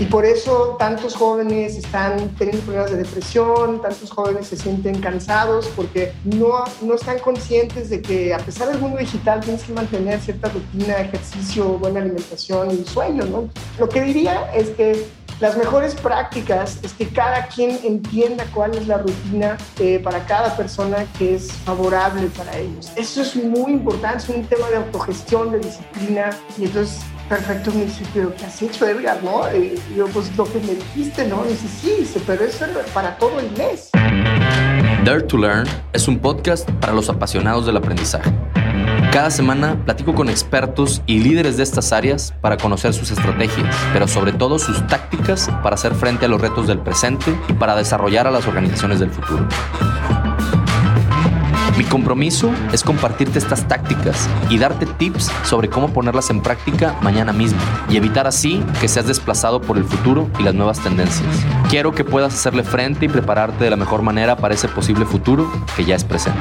Y por eso tantos jóvenes están teniendo problemas de depresión, tantos jóvenes se sienten cansados porque no, no están conscientes de que a pesar del mundo digital tienes que mantener cierta rutina, ejercicio, buena alimentación y sueño, ¿no? Lo que diría es que las mejores prácticas es que cada quien entienda cuál es la rutina eh, para cada persona que es favorable para ellos. Eso es muy importante, es un tema de autogestión, de disciplina. Y entonces, perfecto, me dice, pero ¿qué has hecho, Edgar? ¿No? Eh, yo, pues lo que me dijiste, ¿no? Y dice, sí, dice, pero eso es para todo el mes. Dare to Learn es un podcast para los apasionados del aprendizaje. Cada semana platico con expertos y líderes de estas áreas para conocer sus estrategias, pero sobre todo sus tácticas para hacer frente a los retos del presente y para desarrollar a las organizaciones del futuro. Mi compromiso es compartirte estas tácticas y darte tips sobre cómo ponerlas en práctica mañana mismo y evitar así que seas desplazado por el futuro y las nuevas tendencias. Quiero que puedas hacerle frente y prepararte de la mejor manera para ese posible futuro que ya es presente.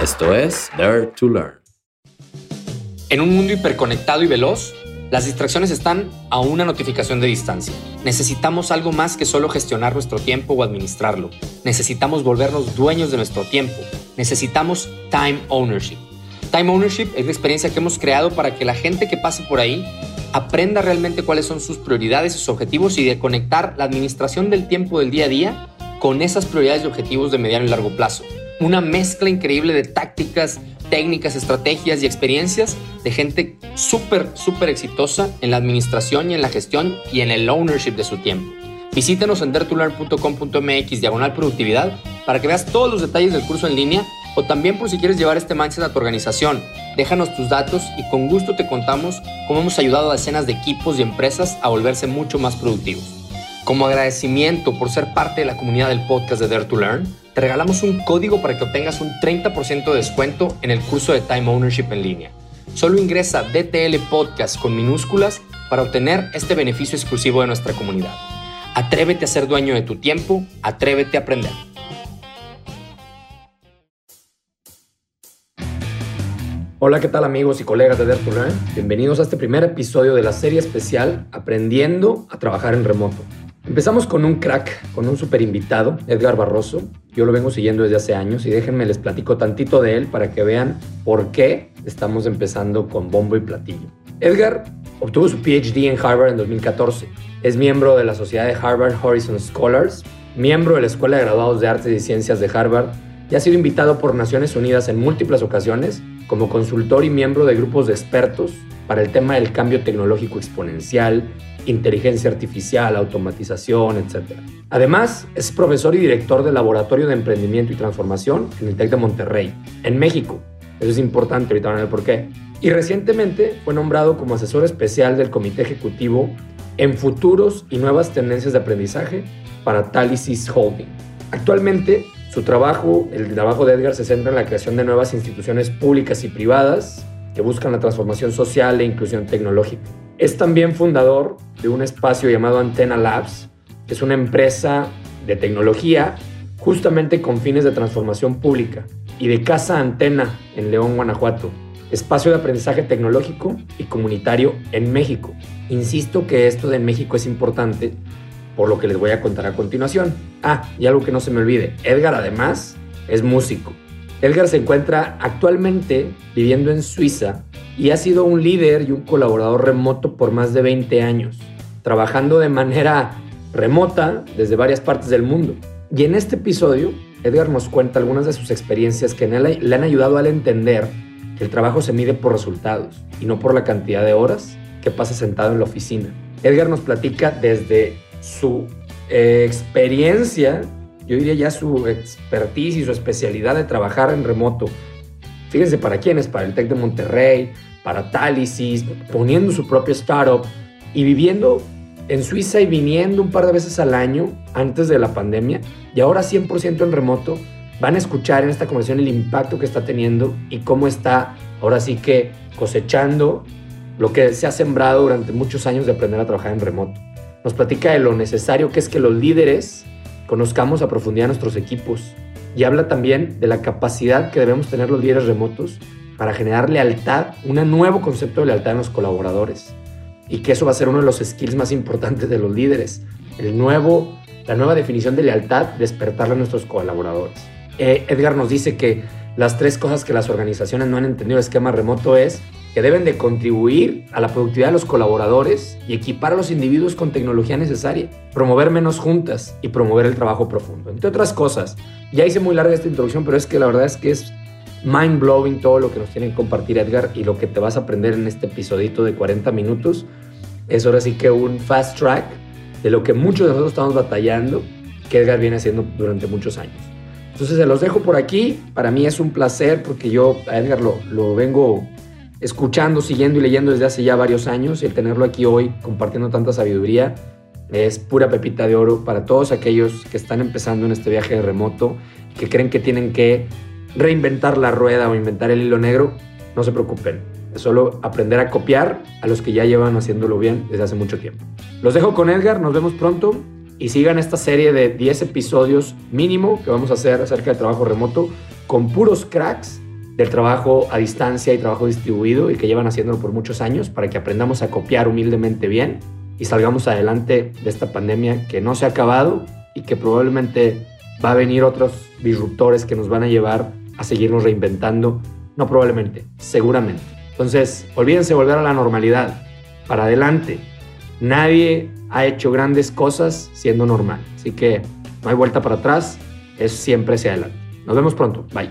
Esto es Dare to Learn. En un mundo hiperconectado y veloz, las distracciones están a una notificación de distancia. Necesitamos algo más que solo gestionar nuestro tiempo o administrarlo. Necesitamos volvernos dueños de nuestro tiempo. Necesitamos time ownership. Time ownership es la experiencia que hemos creado para que la gente que pase por ahí aprenda realmente cuáles son sus prioridades, sus objetivos y de conectar la administración del tiempo del día a día con esas prioridades y objetivos de mediano y largo plazo una mezcla increíble de tácticas, técnicas, estrategias y experiencias de gente súper, súper exitosa en la administración y en la gestión y en el ownership de su tiempo. Visítanos en dertulearn.com.mx diagonal productividad para que veas todos los detalles del curso en línea o también por si quieres llevar este mindset a tu organización. Déjanos tus datos y con gusto te contamos cómo hemos ayudado a decenas de equipos y empresas a volverse mucho más productivos. Como agradecimiento por ser parte de la comunidad del podcast de Dare to Learn, te regalamos un código para que obtengas un 30% de descuento en el curso de Time Ownership en línea. Solo ingresa DTL Podcast con minúsculas para obtener este beneficio exclusivo de nuestra comunidad. Atrévete a ser dueño de tu tiempo, atrévete a aprender. Hola, ¿qué tal amigos y colegas de Learn? Bienvenidos a este primer episodio de la serie especial Aprendiendo a trabajar en remoto. Empezamos con un crack, con un super invitado, Edgar Barroso. Yo lo vengo siguiendo desde hace años y déjenme les platico tantito de él para que vean por qué estamos empezando con bombo y platillo. Edgar obtuvo su PhD en Harvard en 2014. Es miembro de la Sociedad de Harvard Horizon Scholars, miembro de la Escuela de Graduados de Artes y Ciencias de Harvard y ha sido invitado por Naciones Unidas en múltiples ocasiones como consultor y miembro de grupos de expertos para el tema del cambio tecnológico exponencial, inteligencia artificial, automatización, etc. Además, es profesor y director del Laboratorio de Emprendimiento y Transformación en el TEC de Monterrey, en México. Eso es importante, ahorita van a ver por qué. Y recientemente fue nombrado como asesor especial del Comité Ejecutivo en futuros y nuevas tendencias de aprendizaje para Talisis Holding. Actualmente, su trabajo, el trabajo de Edgar, se centra en la creación de nuevas instituciones públicas y privadas que buscan la transformación social e inclusión tecnológica. Es también fundador de un espacio llamado Antena Labs, que es una empresa de tecnología justamente con fines de transformación pública, y de Casa Antena en León, Guanajuato, espacio de aprendizaje tecnológico y comunitario en México. Insisto que esto de México es importante por lo que les voy a contar a continuación. Ah, y algo que no se me olvide, Edgar además es músico. Edgar se encuentra actualmente viviendo en Suiza y ha sido un líder y un colaborador remoto por más de 20 años, trabajando de manera remota desde varias partes del mundo. Y en este episodio, Edgar nos cuenta algunas de sus experiencias que le han ayudado a entender que el trabajo se mide por resultados y no por la cantidad de horas que pasa sentado en la oficina. Edgar nos platica desde su eh, experiencia yo diría ya su expertise y su especialidad de trabajar en remoto. Fíjense para quiénes, para el TEC de Monterrey, para Talisis, poniendo su propio startup y viviendo en Suiza y viniendo un par de veces al año antes de la pandemia y ahora 100% en remoto, van a escuchar en esta conversación el impacto que está teniendo y cómo está ahora sí que cosechando lo que se ha sembrado durante muchos años de aprender a trabajar en remoto. Nos platica de lo necesario que es que los líderes conozcamos a profundidad nuestros equipos y habla también de la capacidad que debemos tener los líderes remotos para generar lealtad, un nuevo concepto de lealtad en los colaboradores. Y que eso va a ser uno de los skills más importantes de los líderes. El nuevo, la nueva definición de lealtad, despertarle a nuestros colaboradores. Eh, Edgar nos dice que las tres cosas que las organizaciones no han entendido del esquema remoto es que deben de contribuir a la productividad de los colaboradores y equipar a los individuos con tecnología necesaria, promover menos juntas y promover el trabajo profundo. Entre otras cosas, ya hice muy larga esta introducción, pero es que la verdad es que es mind blowing todo lo que nos tiene que compartir Edgar y lo que te vas a aprender en este episodito de 40 minutos. Es ahora sí que un fast track de lo que muchos de nosotros estamos batallando, que Edgar viene haciendo durante muchos años. Entonces se los dejo por aquí. Para mí es un placer porque yo a Edgar lo, lo vengo escuchando, siguiendo y leyendo desde hace ya varios años y el tenerlo aquí hoy compartiendo tanta sabiduría es pura pepita de oro para todos aquellos que están empezando en este viaje de remoto, que creen que tienen que reinventar la rueda o inventar el hilo negro. No se preocupen, es solo aprender a copiar a los que ya llevan haciéndolo bien desde hace mucho tiempo. Los dejo con Edgar, nos vemos pronto y sigan esta serie de 10 episodios mínimo que vamos a hacer acerca del trabajo remoto con puros cracks del trabajo a distancia y trabajo distribuido y que llevan haciéndolo por muchos años para que aprendamos a copiar humildemente bien y salgamos adelante de esta pandemia que no se ha acabado y que probablemente va a venir otros disruptores que nos van a llevar a seguirnos reinventando. No probablemente, seguramente. Entonces, olvídense volver a la normalidad. Para adelante. Nadie ha hecho grandes cosas siendo normal. Así que no hay vuelta para atrás. Es siempre hacia adelante. Nos vemos pronto. Bye.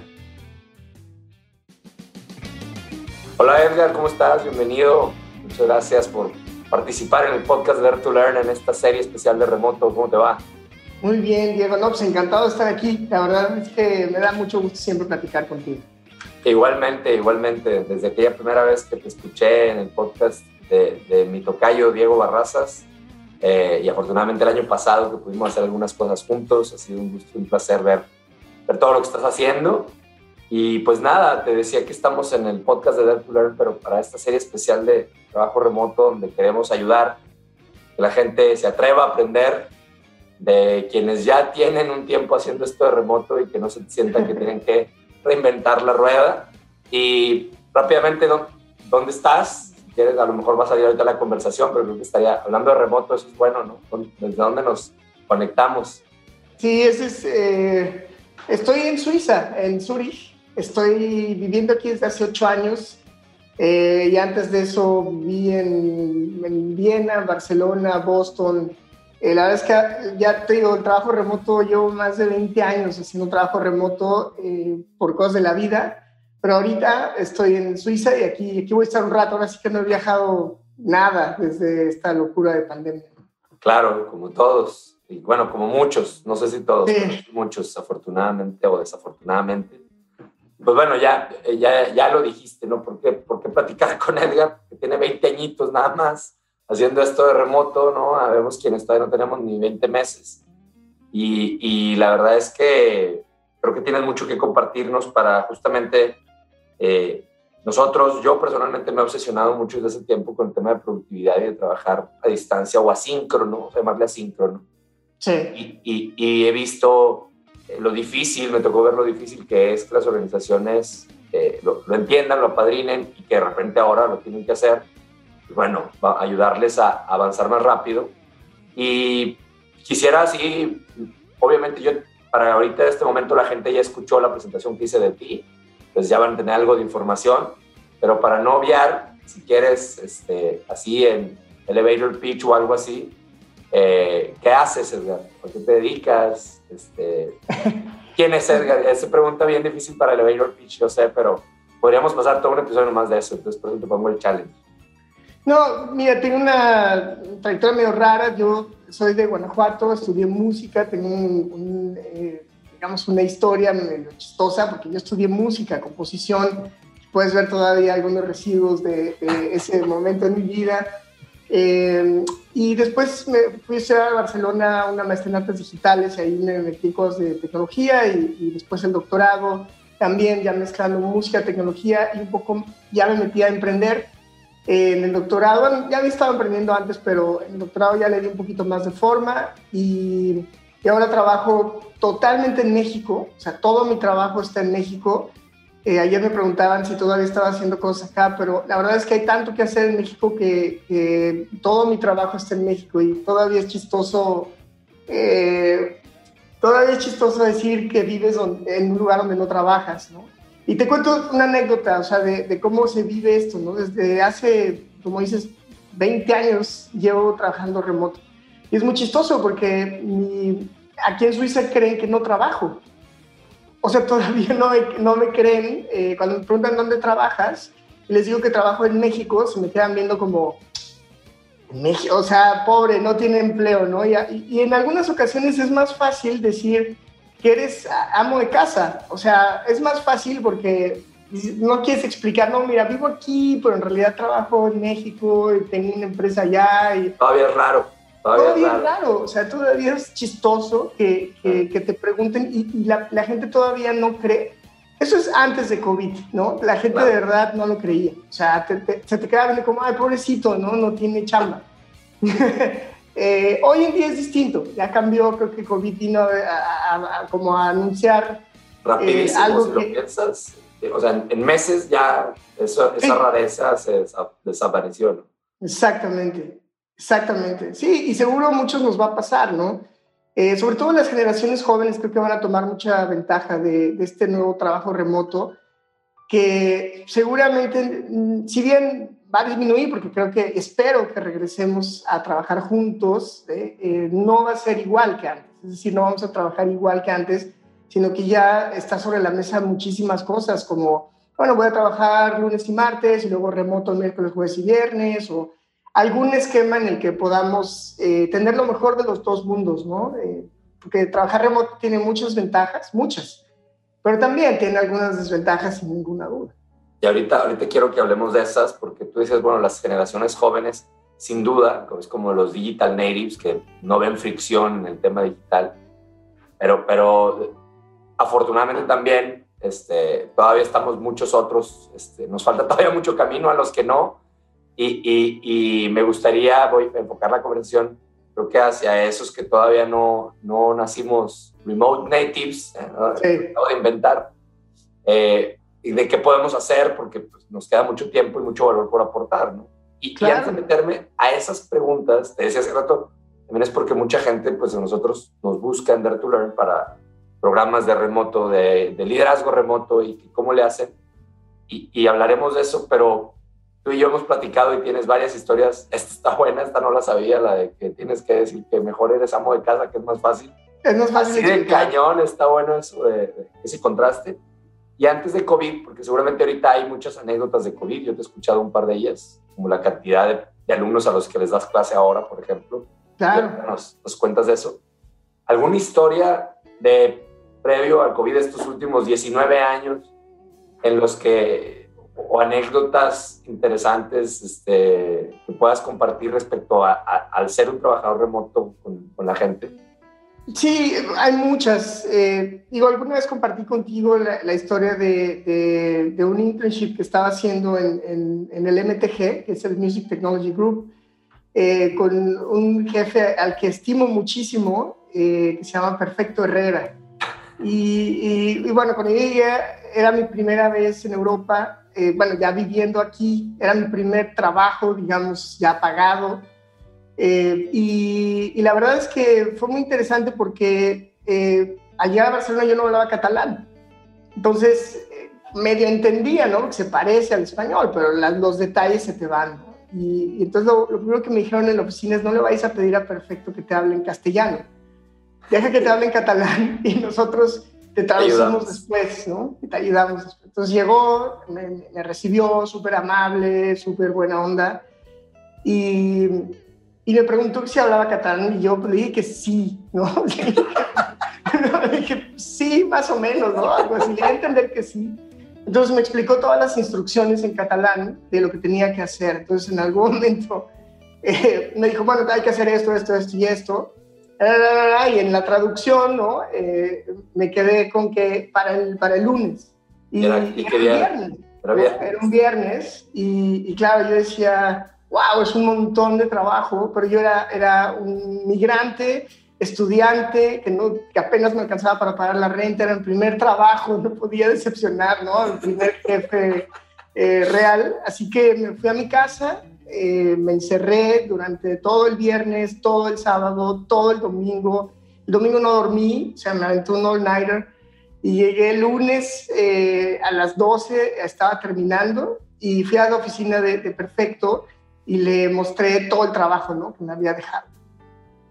Hola Edgar, ¿cómo estás? Bienvenido. Muchas gracias por participar en el podcast Learn to Learn en esta serie especial de remoto. ¿Cómo te va? Muy bien, Diego. No, pues encantado de estar aquí. La verdad es que me da mucho gusto siempre platicar contigo. Igualmente, igualmente. Desde aquella primera vez que te escuché en el podcast de, mi tocayo Diego Barrazas, eh, y afortunadamente el año pasado que pudimos hacer algunas cosas juntos, ha sido un gusto, un placer ver, ver todo lo que estás haciendo y pues nada, te decía que estamos en el podcast de Dare to Learn, pero para esta serie especial de trabajo remoto donde queremos ayudar que la gente se atreva a aprender de quienes ya tienen un tiempo haciendo esto de remoto y que no se sientan que tienen que reinventar la rueda. Y rápidamente, ¿dónde estás? A lo mejor va a salir ahorita la conversación, pero creo que estaría hablando de remoto, eso es bueno, ¿no? ¿Desde dónde nos conectamos? Sí, ese es... Eh, estoy en Suiza, en Zurich. Estoy viviendo aquí desde hace ocho años eh, y antes de eso viví en, Viena, Barcelona, Boston. Eh, la verdad es que ya te digo, el trabajo remoto, llevo más de 20 años haciendo trabajo remoto eh, por cosas de la vida, pero ahorita estoy en Suiza y aquí, aquí voy a estar un rato, ahora sí que no he viajado nada desde esta locura de pandemia. Claro, como todos, y bueno, como muchos, no sé si todos, muchos afortunadamente o desafortunadamente pues bueno, ya, ya, ya lo dijiste, ¿no? ¿Por qué, ¿Por qué platicar con Edgar, que tiene 20 añitos nada más, haciendo esto de remoto, ¿no? Vemos quienes todavía no tenemos ni 20 meses. Y, y, la verdad es que creo que tienes mucho que compartirnos para justamente eh, nosotros, yo personalmente me he obsesionado mucho desde ese tiempo con el tema de productividad y de trabajar a distancia o asíncrono, o llamarle asíncrono. Sí. Y, y, y he visto eh, lo difícil, me tocó ver lo difícil que es que las organizaciones eh, lo, entiendan, lo apadrinen y que de repente ahora lo tienen que hacer. Bueno, va a ayudarles a avanzar más rápido. Y quisiera así, obviamente yo, para ahorita en este momento la gente ya escuchó la presentación que hice de ti, pues ya van a tener algo de información, pero para no obviar, si quieres, este, así en elevator pitch o algo así, eh, ¿qué haces, Edgar? ¿Por qué te dedicas? Este, ¿Quién es Edgar? Esa pregunta bien difícil para el elevator pitch, yo sé, pero podríamos pasar todo un episodio más de eso, entonces por eso te pongo el challenge. No, mira, tengo una trayectoria medio rara. Yo soy de Guanajuato, estudié música, tengo eh, digamos una historia medio chistosa porque yo estudié música, composición. Puedes ver todavía algunos residuos de, ese momento en mi vida. Eh, y después me fui a Barcelona una maestría en artes digitales y ahí me metí cosas de tecnología y, después el doctorado también ya mezclando música, tecnología y un poco ya me metí a emprender. En el doctorado, ya había estado emprendiendo antes, pero en el doctorado ya le di un poquito más de forma y, y ahora trabajo totalmente en México, o sea, todo mi trabajo está en México Eh, ayer me preguntaban si todavía estaba haciendo cosas acá, pero la verdad es que hay tanto que hacer en México que, todo mi trabajo está en México y todavía es chistoso, eh, todavía es chistoso decir que vives en un lugar donde no trabajas, ¿no? Y te cuento una anécdota, o sea, de, cómo se vive esto, ¿no? Desde hace, como dices, 20 años llevo trabajando remoto. Y es muy chistoso porque aquí en Suiza creen que no trabajo o sea, todavía no me, no me creen. Eh, cuando me preguntan dónde trabajas, les digo que trabajo en México, se me quedan viendo como, México, o sea, pobre, no tiene empleo, ¿no? Y, y, en algunas ocasiones es más fácil decir que eres amo de casa. O sea, es más fácil porque no quieres explicar, no, mira, vivo aquí, pero en realidad trabajo en México y tengo una empresa allá. Y... Todavía es raro. Todavía, es raro, o sea, todavía es chistoso que, que, te pregunten y, la, la, gente todavía no cree. Eso es antes de COVID, ¿no? La gente de verdad no lo creía. O sea, se te queda como, ay, pobrecito, ¿no? No tiene chamba. eh, hoy en día es distinto. Ya cambió, creo que COVID vino a, como a anunciar eh, algo si que... lo piensas. O sea, en, meses ya eso, esa rareza se desapareció, ¿no? Exactamente. Exactamente, sí, y seguro a muchos nos va a pasar, ¿no? Eh, sobre todo las generaciones jóvenes creo que van a tomar mucha ventaja de, este nuevo trabajo remoto, que seguramente, mm, si bien va a disminuir, porque creo que espero que regresemos a trabajar juntos, ¿eh? Eh, no va a ser igual que antes, es decir, no vamos a trabajar igual que antes, sino que ya está sobre la mesa muchísimas cosas como, bueno, voy a trabajar lunes y martes y luego remoto miércoles, jueves y viernes, o algún esquema en el que podamos eh, tener lo mejor de los dos mundos, ¿no? Eh, porque trabajar remoto tiene muchas ventajas, muchas, pero también tiene algunas desventajas sin ninguna duda. Y ahorita, ahorita quiero que hablemos de esas, porque tú dices, bueno, las generaciones jóvenes, sin duda, es como los digital natives, que no ven fricción en el tema digital, pero, pero afortunadamente también este, todavía estamos muchos otros, este, nos falta todavía mucho camino a los que no, y, y, me gustaría voy a enfocar la conversación, creo que hacia esos que todavía no, no nacimos remote natives, ¿eh? de inventar, eh, y de qué podemos hacer, porque pues, nos queda mucho tiempo y mucho valor por aportar, ¿no? Y, antes de meterme a esas preguntas, te decía hace rato, también es porque mucha gente, pues a nosotros nos busca en Dare to Learn para programas de remoto, de, de liderazgo remoto y cómo le hacen. Y, y hablaremos de eso, pero tú y yo hemos platicado y tienes varias historias. Esta está buena, esta no la sabía, la de que tienes que decir que mejor eres amo de casa, que es más fácil. Es más fácil. Así de cañón, está bueno eso, de, ese contraste. Y antes de COVID, porque seguramente ahorita hay muchas anécdotas de COVID, yo te he escuchado un par de ellas, como la cantidad de, alumnos a los que les das clase ahora, por ejemplo. Claro. Nos, nos cuentas de eso. ¿Alguna historia de previo al COVID de estos últimos 19 años en los que o anécdotas interesantes este, que puedas compartir respecto a, al ser un trabajador remoto con, con la gente? Sí, hay muchas. Eh, digo, alguna vez compartí contigo la, historia de, de, un internship que estaba haciendo en, en, el MTG, que es el Music Technology Group, eh, con un jefe al que estimo muchísimo, eh, que se llama Perfecto Herrera. Y, y, bueno, con ella era mi primera vez en Europa eh, bueno, ya viviendo aquí, era mi primer trabajo, digamos, ya pagado. Eh, y, la verdad es que fue muy interesante porque eh, allá a Barcelona yo no hablaba catalán. Entonces, eh, medio entendía, ¿no? Que se parece al español, pero los detalles se te van. Y, entonces lo, lo, primero que me dijeron en la oficina es no le vais a pedir a Perfecto que te hable en castellano. Deja que te hable en catalán y nosotros te traducimos después, ¿no? Y te ayudamos después. Entonces llegó, me, recibió súper amable, súper buena onda. Y, y, me preguntó si hablaba catalán y yo le dije que sí, ¿no? le dije, sí, más o menos, ¿no? Algo así, le entender que sí. Entonces me explicó todas las instrucciones en catalán de lo que tenía que hacer. Entonces en algún momento eh, me dijo, bueno, hay que hacer esto, esto, esto y esto. Y en la traducción, ¿no? Eh, me quedé con que para el, para el lunes. Y, era, un viernes. Era, un viernes. Y, claro, yo decía, wow, es un montón de trabajo, pero yo era, era un migrante estudiante, que, no, que apenas me alcanzaba para pagar la renta, era el primer trabajo, no podía decepcionar, ¿no? El primer jefe eh, real. Así que me fui a mi casa, eh, me encerré durante todo el viernes, todo el sábado, todo el domingo. El domingo no dormí, o sea, me aventé un all-nighter y llegué el lunes eh, a las 12, estaba terminando y fui a la oficina de, de Perfecto y le mostré todo el trabajo ¿no? que me había dejado.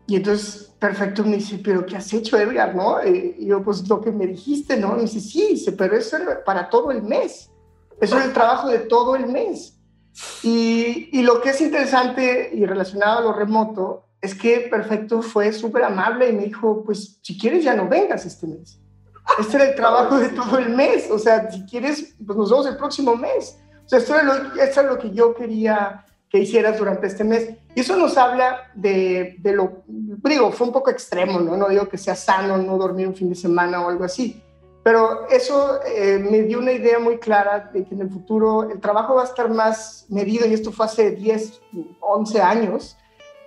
Y entonces Perfecto me dice, pero ¿qué has hecho, Edgar? ¿No? Eh, y yo, pues lo que me dijiste, ¿no? Me dice, sí, dice, pero eso era para todo el mes. Eso era el trabajo de todo el mes. Y, y lo que es interesante y relacionado a lo remoto es que Perfecto fue súper amable y me dijo, pues si quieres ya no vengas este mes. Este era el trabajo de todo el mes. O sea, si quieres, pues nos vemos el próximo mes. O sea, esto era lo, esto era lo que yo quería que hicieras durante este mes. Y eso nos habla de, de, lo, digo, fue un poco extremo, ¿no? No digo que sea sano no dormir un fin de semana o algo así, pero eso eh, me dio una idea muy clara de que en el futuro el trabajo va a estar más medido, y esto fue hace 10, 11 años,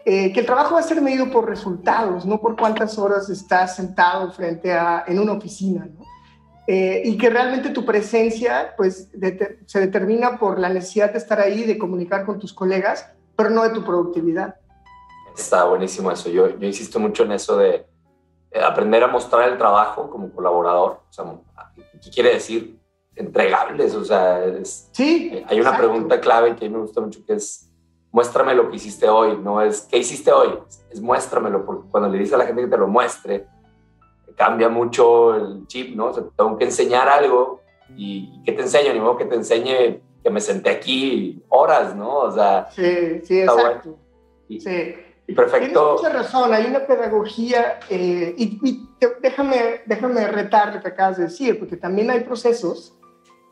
eh, que el trabajo va a ser medido por resultados, no por cuántas horas estás sentado frente a, en una oficina, ¿no? Eh, y que realmente tu presencia pues, de, se determina por la necesidad de estar ahí, de comunicar con tus colegas, pero no de tu productividad. Está buenísimo eso. Yo, yo insisto mucho en eso de eh, aprender a mostrar el trabajo como colaborador. O sea, ¿qué quiere decir? Entregables. O sea, es, sí, eh, hay una exacto. pregunta clave que a mí me gusta mucho que es muéstrame lo que hiciste hoy. No es qué hiciste hoy, es muéstramelo, porque cuando le dices a la gente que te lo muestre, cambia mucho el chip, ¿no? O sea, tengo que enseñar algo y ¿qué te enseño? Ni modo que te enseñe que me senté aquí horas, ¿no? O sea... Sí, sí, exacto. Bueno. Y, sí. y perfecto. Tienes mucha razón, hay una pedagogía eh, y, y te, déjame, déjame retar lo que acabas de decir, porque también hay procesos,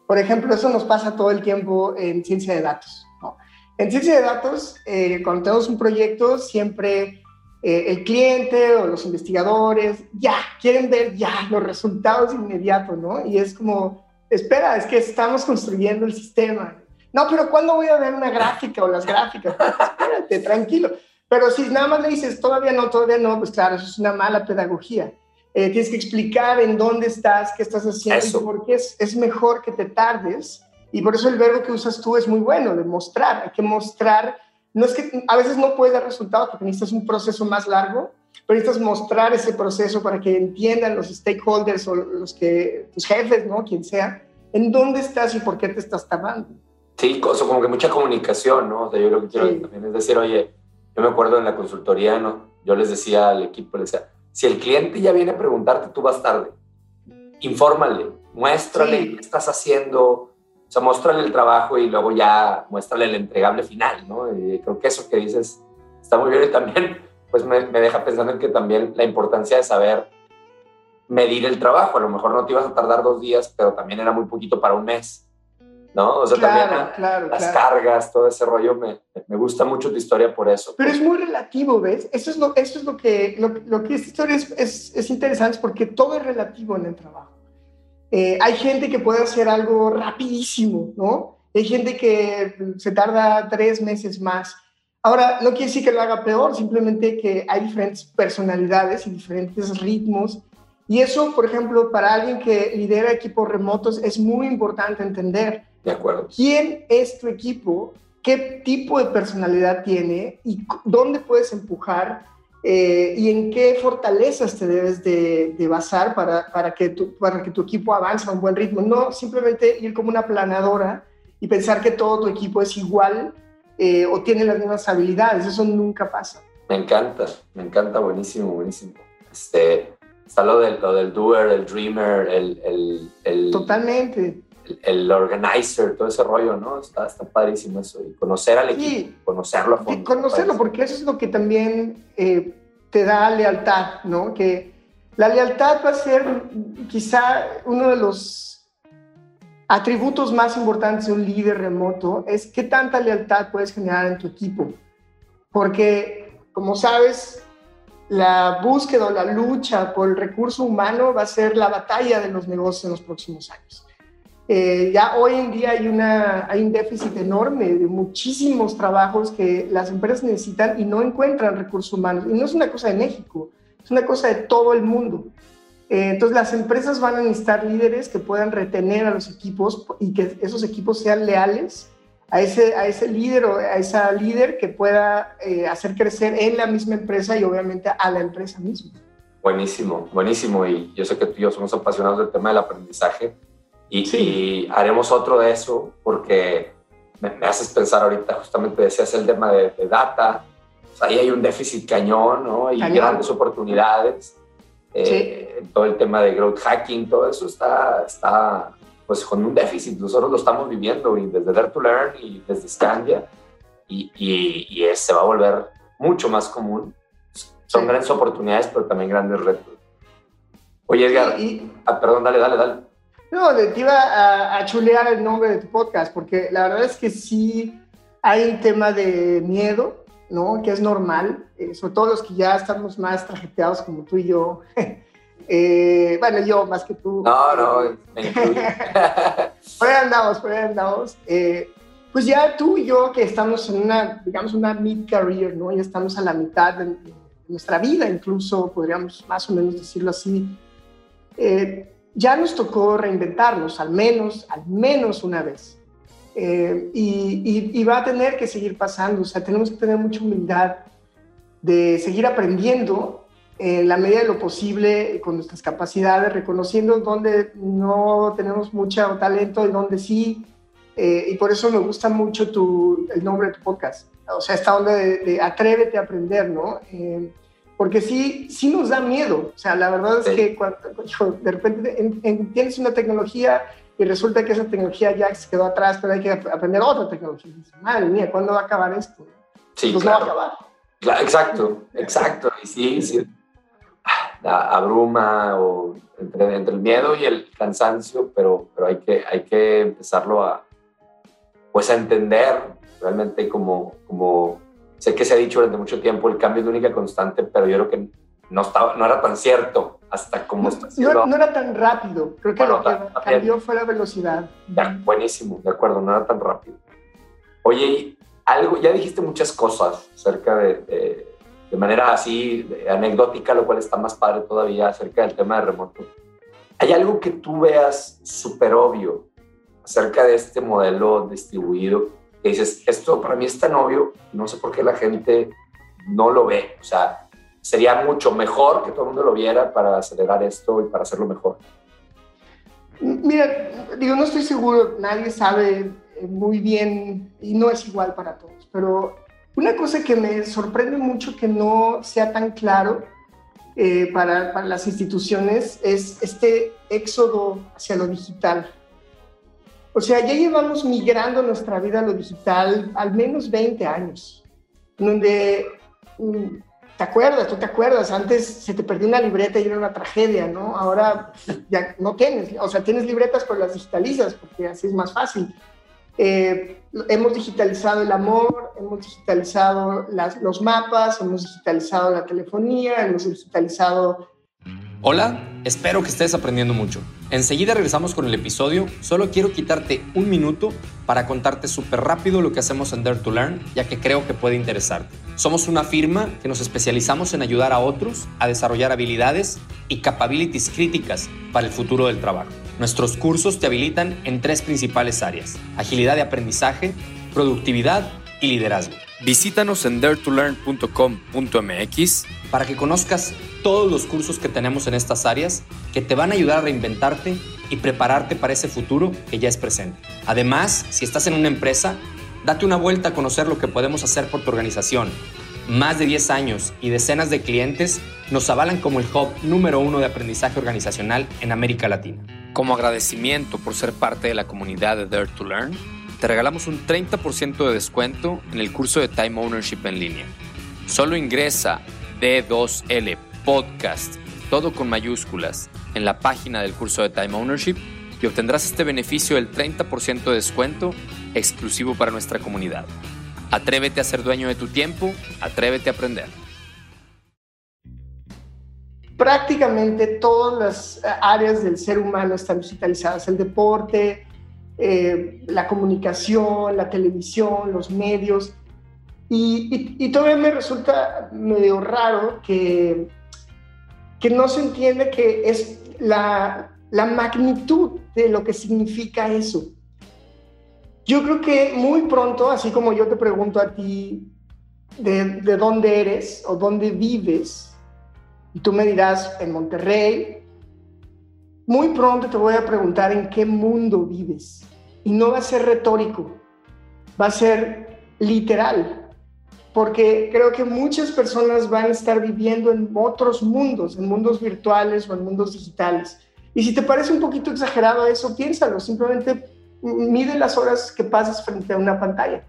por ejemplo, eso nos pasa todo el tiempo en ciencia de datos. ¿no? En ciencia de datos, eh, cuando tenemos un proyecto, siempre eh, el cliente o los investigadores ya quieren ver ya los resultados inmediatos, ¿no? Y es como, espera, es que estamos construyendo el sistema. No, pero ¿cuándo voy a ver una gráfica o las gráficas? Espérate, tranquilo. Pero si nada más le dices, todavía no, todavía no, pues claro, eso es una mala pedagogía. Eh, tienes que explicar en dónde estás, qué estás haciendo Eso. y por qué es, es mejor que te tardes. Y por eso el verbo que usas tú es muy bueno, de mostrar. Hay que mostrar no es que a veces no puedes dar resultados porque necesitas un proceso más largo, pero necesitas mostrar ese proceso para que entiendan los stakeholders o los que, tus jefes, ¿no? Quien sea, en dónde estás y por qué te estás tardando. Sí, cosa, como que mucha comunicación, ¿no? O sea, yo lo que quiero Sí. también es decir, oye, yo me acuerdo en la consultoría, ¿no? Yo les decía al equipo, les decía, si el cliente ya viene a preguntarte, tú vas tarde, infórmale, muéstrale Sí. qué estás haciendo, o sea, muéstrale el trabajo y luego ya muéstrale el entregable final, ¿no? Y creo que eso que dices está muy bien y también pues me, me deja pensando en que también la importancia de saber medir el trabajo. A lo mejor no te ibas a tardar dos días, pero también era muy poquito para un mes, ¿no? O sea, Claro, también claro, las claro. cargas, todo ese rollo, me, me gusta mucho tu historia por eso. Pero es muy relativo, ¿ves? Eso es lo, eso es lo que, lo, lo que esta historia es, es, es interesante porque todo es relativo en el trabajo. Eh, hay gente que puede hacer algo rapidísimo, ¿no? Hay gente que se tarda tres meses más. Ahora, no quiere decir que lo haga peor, simplemente que hay diferentes personalidades y diferentes ritmos. Y eso, por ejemplo, para alguien que lidera equipos remotos es muy importante entender De acuerdo. quién es tu equipo, qué tipo de personalidad tiene y dónde puedes empujar eh, y en qué fortalezas te debes de, de basar para, para, que tu, para que tu equipo avance a un buen ritmo. No simplemente ir como una planadora y pensar que todo tu equipo es igual eh, o tiene las mismas habilidades. Eso nunca pasa. Me encanta, me encanta, buenísimo, buenísimo. Este, está lo del, lo del doer, el dreamer, el, el, el, Totalmente. El, organizer, todo ese rollo, ¿no? Está, está padrísimo eso. Y conocer al equipo, Sí. conocerlo a Y fondo. conocerlo, porque eso es lo que también eh, te da lealtad, ¿no? Que la lealtad va a ser quizá uno de los atributos más importantes de un líder remoto, es qué tanta lealtad puedes generar en tu equipo. Porque, como sabes, la búsqueda o la lucha por el recurso humano va a ser la batalla de los negocios en los próximos años. Eh, ya hoy en día hay, una, hay un déficit enorme de muchísimos trabajos que las empresas necesitan y no encuentran recursos humanos. Y no es una cosa de México. es una cosa de todo el mundo. Eh, entonces las empresas van a necesitar líderes que puedan retener a los equipos y que esos equipos sean leales a ese, a ese líder o a esa líder que pueda eh, hacer crecer en la misma empresa y obviamente a la empresa misma. Buenísimo, buenísimo. Y yo sé que tú y yo somos apasionados del tema del aprendizaje y, haremos otro de eso porque me, haces pensar ahorita, justamente decías el tema de, data, ahí hay un déficit cañón, ¿no? Y grandes oportunidades. Eh, todo el tema de growth hacking, todo eso está, está pues con un déficit. Nosotros lo estamos viviendo y desde Dare to Learn y desde Scandia y, y, y se va a volver mucho más común. Son grandes oportunidades, pero también grandes retos. Oye, Edgar, ah, perdón, dale, dale, dale. No, te iba a, a, chulear el nombre de tu podcast, porque la verdad es que sí hay un tema de miedo, ¿no? Que es normal, eh, sobre todo los que ya estamos más trajeteados como tú y yo. Eh, bueno, yo más que tú. No, no, me por ahí andamos, por ahí andamos. Eh, pues ya tú y yo que estamos en una, digamos, una mid-career, ¿no? Ya estamos a la mitad de, nuestra vida, incluso podríamos más o menos decirlo así. Eh, ya nos tocó reinventarnos, al menos, al menos una vez. y, y, y, va a tener que seguir pasando, o sea, tenemos que tener mucha humildad de seguir aprendiendo en la medida de lo posible con nuestras capacidades, reconociendo dónde no tenemos mucho talento y dónde sí. Eh, y por eso me gusta mucho tu, el nombre de tu podcast. O sea, esta onda de, atrévete a aprender, ¿no? Eh, porque sí, sí nos da miedo. O sea, la verdad es que cuando, de repente tienes una tecnología y resulta que esa tecnología ya se quedó atrás, pero hay que aprender otra tecnología. madre mía, ¿cuándo va a acabar esto? Sí, pues claro. no va a acabar. Claro, exacto, exacto. Y sí, sí, abruma o entre, entre, el miedo y el cansancio, pero, pero hay, que, hay que empezarlo a, pues a entender realmente como, como sé que se ha dicho durante mucho tiempo, el cambio es la única constante, pero yo creo que no, estaba, no era tan cierto hasta como está no, no, era tan rápido, creo que lo que cambió fue la velocidad. Ya, buenísimo, de acuerdo, no era tan rápido. Oye, algo, ya dijiste muchas cosas acerca de de manera así anecdótica, lo cual está más padre todavía acerca del tema de remoto. ¿Hay algo que tú veas súper obvio acerca de este modelo distribuido que dices, esto para mí es tan obvio, no sé por qué la gente no lo ve? O sea, sería mucho mejor que todo el mundo lo viera para acelerar esto y para hacerlo mejor. Mira, digo, no estoy seguro, nadie sabe muy bien y no es igual para todos, pero una cosa que me sorprende mucho que no sea tan claro eh, para, para, las instituciones es este éxodo hacia lo digital. O sea, ya llevamos migrando nuestra vida a lo digital al menos 20 años, donde, mm, ¿te acuerdas? Tú te acuerdas, antes se te perdió una libreta y era una tragedia, ¿no? Ahora ya no tienes, o sea, tienes libretas pero las digitalizas porque así es más fácil. Eh, hemos digitalizado el amor, hemos digitalizado los mapas, hemos digitalizado la telefonía, hemos digitalizado... Hola, espero que estés aprendiendo mucho. Enseguida regresamos con el episodio. Solo quiero quitarte un minuto para contarte súper rápido lo que hacemos en Dare to Learn, ya que creo que puede interesarte. Somos una firma que nos especializamos en ayudar a otros a desarrollar habilidades y capabilities críticas para el futuro del trabajo. Nuestros cursos te habilitan en tres principales áreas, agilidad de aprendizaje, productividad y liderazgo. Visítanos en daretolearn.com.mx para que conozcas todos los cursos que tenemos en estas áreas que te van a ayudar a reinventarte y prepararte para ese futuro que ya es presente. Además, si estás en una empresa, date una vuelta a conocer lo que podemos hacer por tu organización. Más de 10 años y decenas de clientes nos avalan como el hub número uno de aprendizaje organizacional en América Latina. Como agradecimiento por ser parte de la comunidad de Dare to Learn, te regalamos un 30% de descuento en el curso de Time Ownership en línea. Solo ingresa D2L Podcast, todo con mayúsculas, en la página del curso de Time Ownership y obtendrás este beneficio del 30% de descuento exclusivo para nuestra comunidad. Atrévete a ser dueño de tu tiempo, atrévete a aprender prácticamente todas las eh, áreas del ser humano están digitalizadas, el deporte, eh, la comunicación, la televisión, los medios. Y, todavía me resulta medio raro que que no se entiende que es la, la magnitud de lo que significa eso. Yo creo que muy pronto, así como yo te pregunto a ti de, de dónde eres o dónde vives, y tú me dirás en Monterrey, muy pronto te voy a preguntar en qué mundo vives. Y no va a ser retórico, va a ser literal, porque creo que muchas personas van a estar viviendo en otros mundos, en mundos virtuales o en mundos digitales. Y si te parece un poquito exagerado eso, piénsalo, simplemente mide las horas que pasas frente a una pantalla,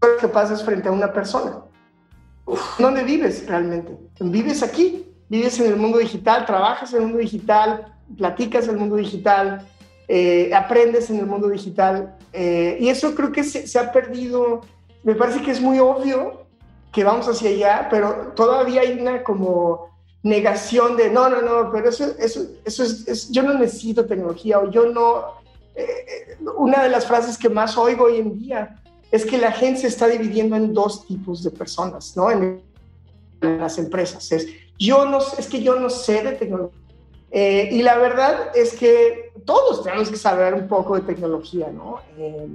horas que pasas frente a una persona. ¿Dónde vives realmente? ¿Vives aquí? ¿Vives en el mundo digital? ¿Trabajas en el mundo digital? ¿Platicas en el mundo digital? Eh, aprendes en el mundo digital. Eh, y eso creo que se, ha perdido. Me parece que es muy obvio que vamos hacia allá, pero todavía hay una como negación de no, no, no, pero eso, eso, eso es, yo no necesito tecnología o yo no. Eh, una de las frases que más oigo hoy en día es que la gente se está dividiendo en dos tipos de personas, ¿no? En, las empresas. Es, yo no, es que yo no sé de tecnología eh, y la verdad es que todos tenemos que saber un poco de tecnología, ¿no? Eh,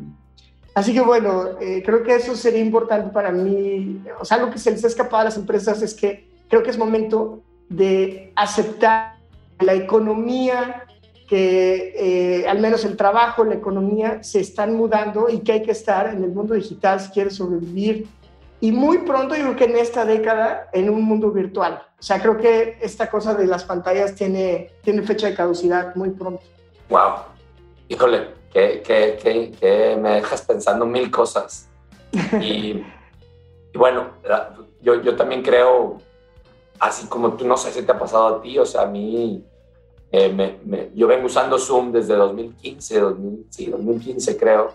así que bueno, eh, creo que eso sería importante para mí. O sea, lo que se les ha escapado a las empresas es que creo que es momento de aceptar la economía, que al menos el trabajo, la economía se están mudando y que hay que estar en el mundo digital si quieres sobrevivir y muy pronto, yo creo que en esta década, en un mundo virtual. O sea, creo que esta cosa de las pantallas tiene, tiene fecha de caducidad muy pronto. ¡Wow! Híjole, que, que, que, me dejas pensando mil cosas. Y, bueno, yo, yo también creo, así como tú, no sé si te ha pasado a ti, o sea, a mí, eh, me, yo vengo usando Zoom desde 2015, 2000, sí, 2015 creo.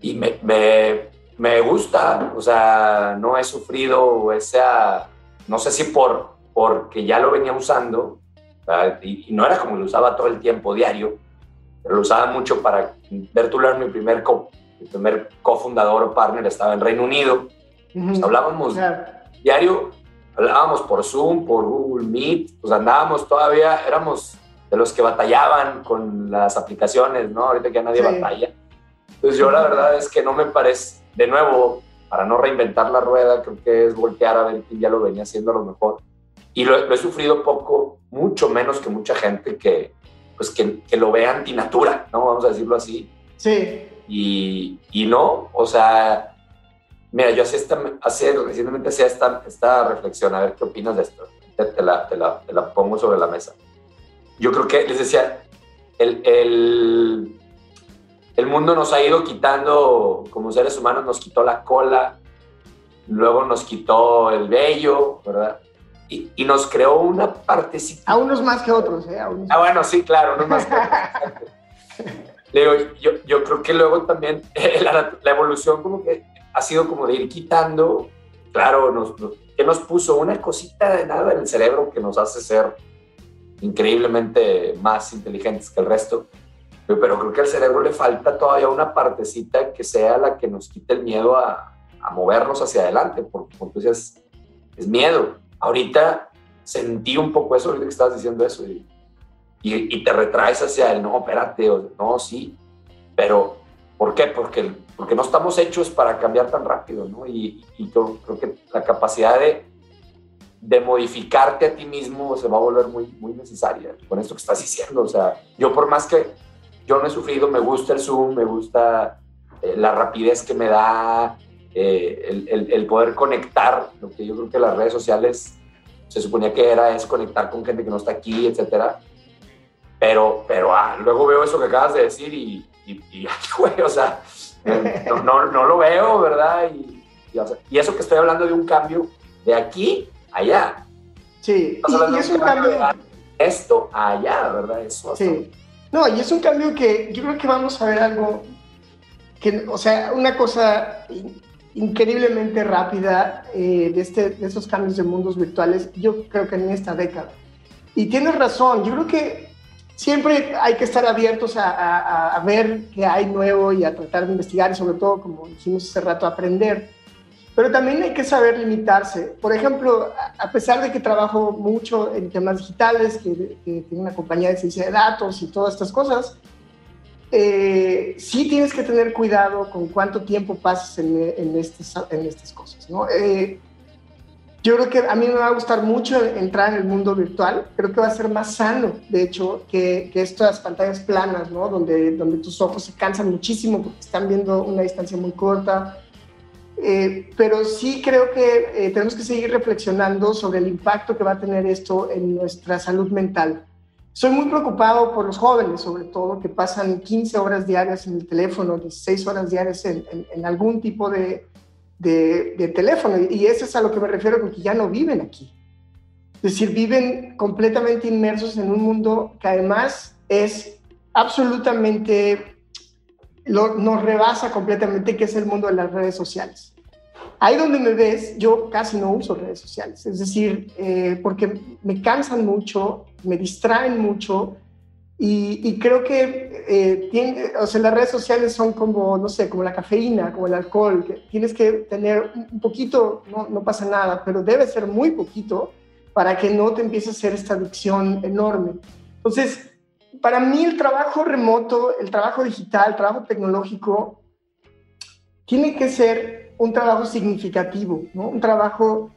Y me, me me gusta, o sea, no he sufrido esa, no sé si por porque ya lo venía usando, y, no era como lo usaba todo el tiempo diario, pero lo usaba mucho para Vertular, mi primer, co, mi primer cofundador o partner estaba en Reino Unido, pues hablábamos diario, hablábamos por Zoom, por Google Meet, pues andábamos todavía, éramos de los que batallaban con las aplicaciones, ¿no? Ahorita que ya nadie batalla. Entonces yo la verdad es que no me parece, de nuevo, para no reinventar la rueda, creo que es voltear a ver quién ya lo venía haciendo a lo mejor. Y lo, he sufrido poco, mucho menos que mucha gente que, pues que, que, lo ve antinatura, ¿no? Vamos a decirlo así. Sí. Y, y no, o sea, mira, yo hace, esta, hace recientemente hacía esta, esta reflexión, a ver qué opinas de esto. Te, la, te, la, te la pongo sobre la mesa. Yo creo que les decía, el, el el mundo nos ha ido quitando, como seres humanos, nos quitó la cola, luego nos quitó el vello, ¿verdad? Y, y nos creó una partecita. A unos más que otros, ¿eh? ah, bueno, sí, claro, unos más que otros. digo, yo, yo, creo que luego también la, la, evolución como que ha sido como de ir quitando, claro, nos, que nos puso una cosita de nada en el cerebro que nos hace ser increíblemente más inteligentes que el resto pero creo que al cerebro le falta todavía una partecita que sea la que nos quite el miedo a, a movernos hacia adelante, porque decías, es miedo. Ahorita sentí un poco eso, ahorita que estabas diciendo eso, y, y, te retraes hacia el, no, espérate, no, sí, pero ¿por qué? Porque, porque no estamos hechos para cambiar tan rápido, ¿no? Y, y yo creo que la capacidad de, de modificarte a ti mismo se va a volver muy, muy necesaria con esto que estás diciendo. O sea, yo por más que yo no he sufrido, me gusta el Zoom, me gusta eh, la rapidez que me da, eh, el, poder conectar, lo que yo creo que las redes sociales se suponía que era, es conectar con gente que no está aquí, etcétera. Pero, pero ah, luego veo eso que acabas de decir y, y, güey, o sea, no, no, lo veo, ¿verdad? Y, y, eso que estoy hablando de un cambio de aquí a allá. Sí, y, es un cambio. De esto allá, ¿verdad? Eso. Sí. No, y es un cambio que yo creo que vamos a ver algo, que, o sea, una cosa increíblemente rápida eh, de, este, de estos cambios de mundos virtuales, yo creo que en esta década. Y tienes razón, yo creo que siempre hay que estar abiertos a, a, ver qué hay nuevo y a tratar de investigar y sobre todo, como dijimos hace rato, aprender. Pero también hay que saber limitarse. Por ejemplo, a pesar de que trabajo mucho en temas digitales, que, tengo una compañía de ciencia de datos y todas estas cosas, eh, sí tienes que tener cuidado con cuánto tiempo pasas en, en, estas, en estas cosas. ¿no? Eh, yo creo que a mí me va a gustar mucho entrar en el mundo virtual. Creo que va a ser más sano, de hecho, que, que estas pantallas planas, ¿no? donde, donde tus ojos se cansan muchísimo porque están viendo una distancia muy corta eh, pero sí creo que eh, tenemos que seguir reflexionando sobre el impacto que va a tener esto en nuestra salud mental. Soy muy preocupado por los jóvenes, sobre todo, que pasan 15 horas diarias en el teléfono, 16 horas diarias en, en, algún tipo de, de, de, teléfono. Y eso es a lo que me refiero porque ya no viven aquí. Es decir, viven completamente inmersos en un mundo que además es absolutamente nos rebasa completamente, que es el mundo de las redes sociales. Ahí donde me ves, yo casi no uso redes sociales, es decir, eh, porque me cansan mucho, me distraen mucho y, creo que eh, o sea, las redes sociales son como, no sé, como la cafeína, como el alcohol, que tienes que tener un poquito, no, no pasa nada, pero debe ser muy poquito para que no te empiece a hacer esta adicción enorme. Entonces, para mí el trabajo remoto, el trabajo digital, el trabajo tecnológico, tiene que ser un trabajo significativo, ¿no? un trabajo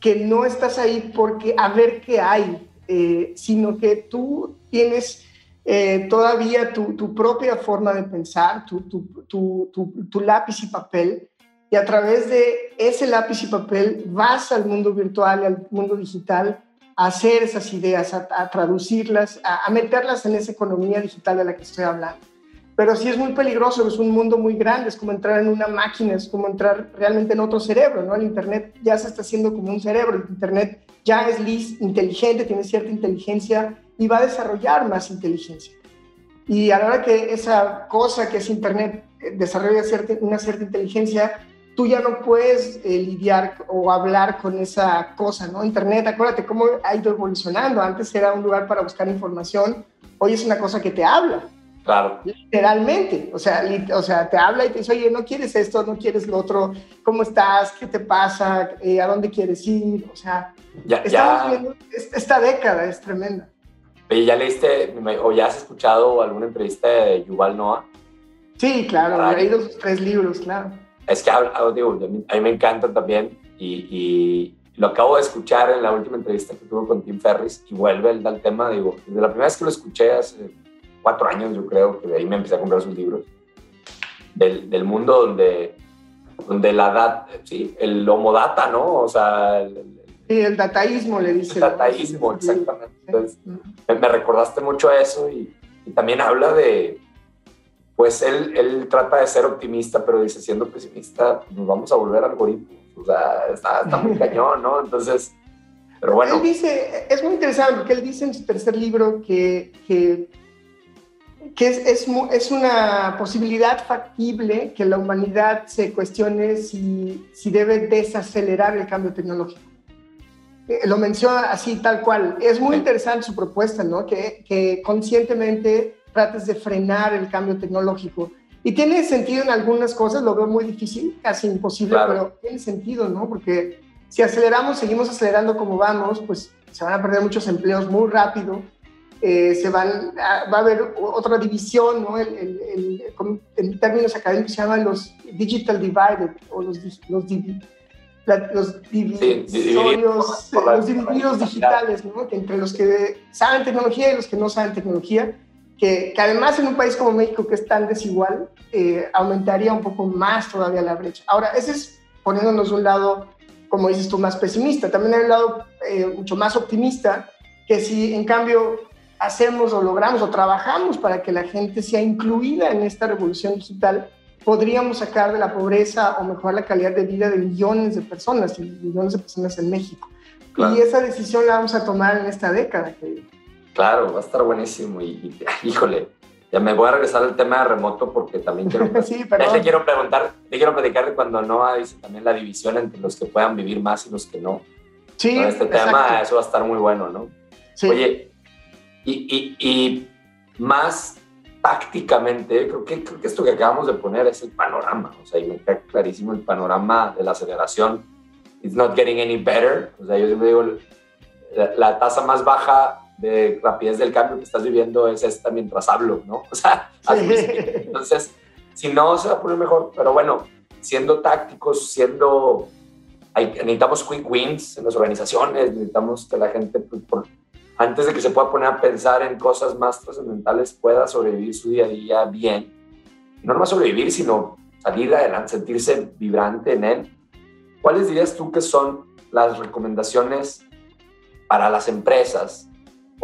que no estás ahí porque a ver qué hay, eh, sino que tú tienes eh, todavía tu, propia forma de pensar, tu, tu lápiz y papel, y a través de ese lápiz y papel vas al mundo virtual al mundo digital hacer esas ideas, a, traducirlas, a, meterlas en esa economía digital de la que estoy hablando. Pero sí es muy peligroso, es un mundo muy grande, es como entrar en una máquina, es como entrar realmente en otro cerebro, ¿no? El Internet ya se está haciendo como un cerebro, el Internet ya es inteligente, tiene cierta inteligencia y va a desarrollar más inteligencia. Y a la hora que esa cosa que es Internet eh, desarrolla una cierta inteligencia, tú ya no puedes eh, lidiar o hablar con esa cosa, ¿no? Internet, acuérdate cómo ha ido evolucionando. Antes era un lugar para buscar información, hoy es una cosa que te habla. Claro. Literalmente, o sea, o sea, te habla y te dice, oye, no quieres esto, no quieres lo otro, ¿cómo estás? ¿Qué te pasa? Eh, ¿A dónde quieres ir? O sea, ya, estamos viendo, esta década es tremenda. ¿Y ya leíste o ya has escuchado alguna entrevista de Yuval Noah? Sí, claro, he leído sus tres libros, claro. Es que digo, a mí me encanta también y, lo acabo de escuchar en la última entrevista que tuve con Tim Ferris y vuelve el, al tema, digo, desde la primera vez que lo escuché hace cuatro años yo creo, que de ahí me empecé a comprar sus libros, del, del mundo donde, donde la edad, sí, el homodata, ¿no? O sea... El, el dataísmo le dice. El dataísmo, exactamente. Entonces, me, recordaste mucho eso y, y también habla de, pues él, él trata de ser optimista, pero dice, siendo pesimista, nos vamos a volver algoritmos. O sea, está, está muy cañón, ¿no? Entonces, pero bueno. Él dice, es muy interesante porque él dice en su tercer libro que, que, que es, es, es, una posibilidad factible que la humanidad se cuestione si, si debe desacelerar el cambio tecnológico. Eh, lo menciona así, tal cual. Es muy interesante su propuesta, ¿no? Que, que conscientemente trates de frenar el cambio tecnológico. Y tiene sentido en algunas cosas, lo veo muy difícil, casi imposible, pero tiene sentido, ¿no? Porque si aceleramos, seguimos acelerando como vamos, pues se van a perder muchos empleos muy rápido, eh, se van, va a haber otra división, ¿no? en términos académicos se llaman los digital divided o los, los, los, divisorios, los divididos digitales, ¿no? entre los que saben tecnología y los que no saben tecnología que, además en un país como México que es tan desigual, eh, aumentaría un poco más todavía la brecha. Ahora, ese es poniéndonos de un lado, como dices tú, más pesimista. También hay un lado eh, mucho más optimista, que si en cambio hacemos o logramos o trabajamos para que la gente sea incluida en esta revolución digital, podríamos sacar de la pobreza o mejorar la calidad de vida de millones de personas, millones de personas en México. Y esa decisión la vamos a tomar en esta década, que Claro, va a estar buenísimo y, híjole, ya me voy a regresar al tema de remoto porque también quiero, sí, le quiero preguntar, le quiero platicar de cuando no dice también la división entre los que puedan vivir más y los que no. Sí, Este tema, eso va a estar muy bueno, ¿no? Sí. Oye, y, y, y más tácticamente, creo que, creo que esto que acabamos de poner es el panorama, o sea, y me queda clarísimo el panorama de la aceleración. It's not getting any better, o sea, yo siempre digo, la, la tasa más baja de rapidez del cambio que estás viviendo es esta mientras hablo, ¿no? O sea, entonces, si no, se va a poner mejor, pero bueno, siendo tácticos, siendo... Hay, necesitamos quick wins en las organizaciones, necesitamos que la gente, pues, por, antes de que se pueda poner a pensar en cosas más trascendentales, pueda sobrevivir su día a día bien. No nomás sobrevivir, sino salir adelante, sentirse vibrante en él. ¿Cuáles dirías tú que son las recomendaciones para las empresas?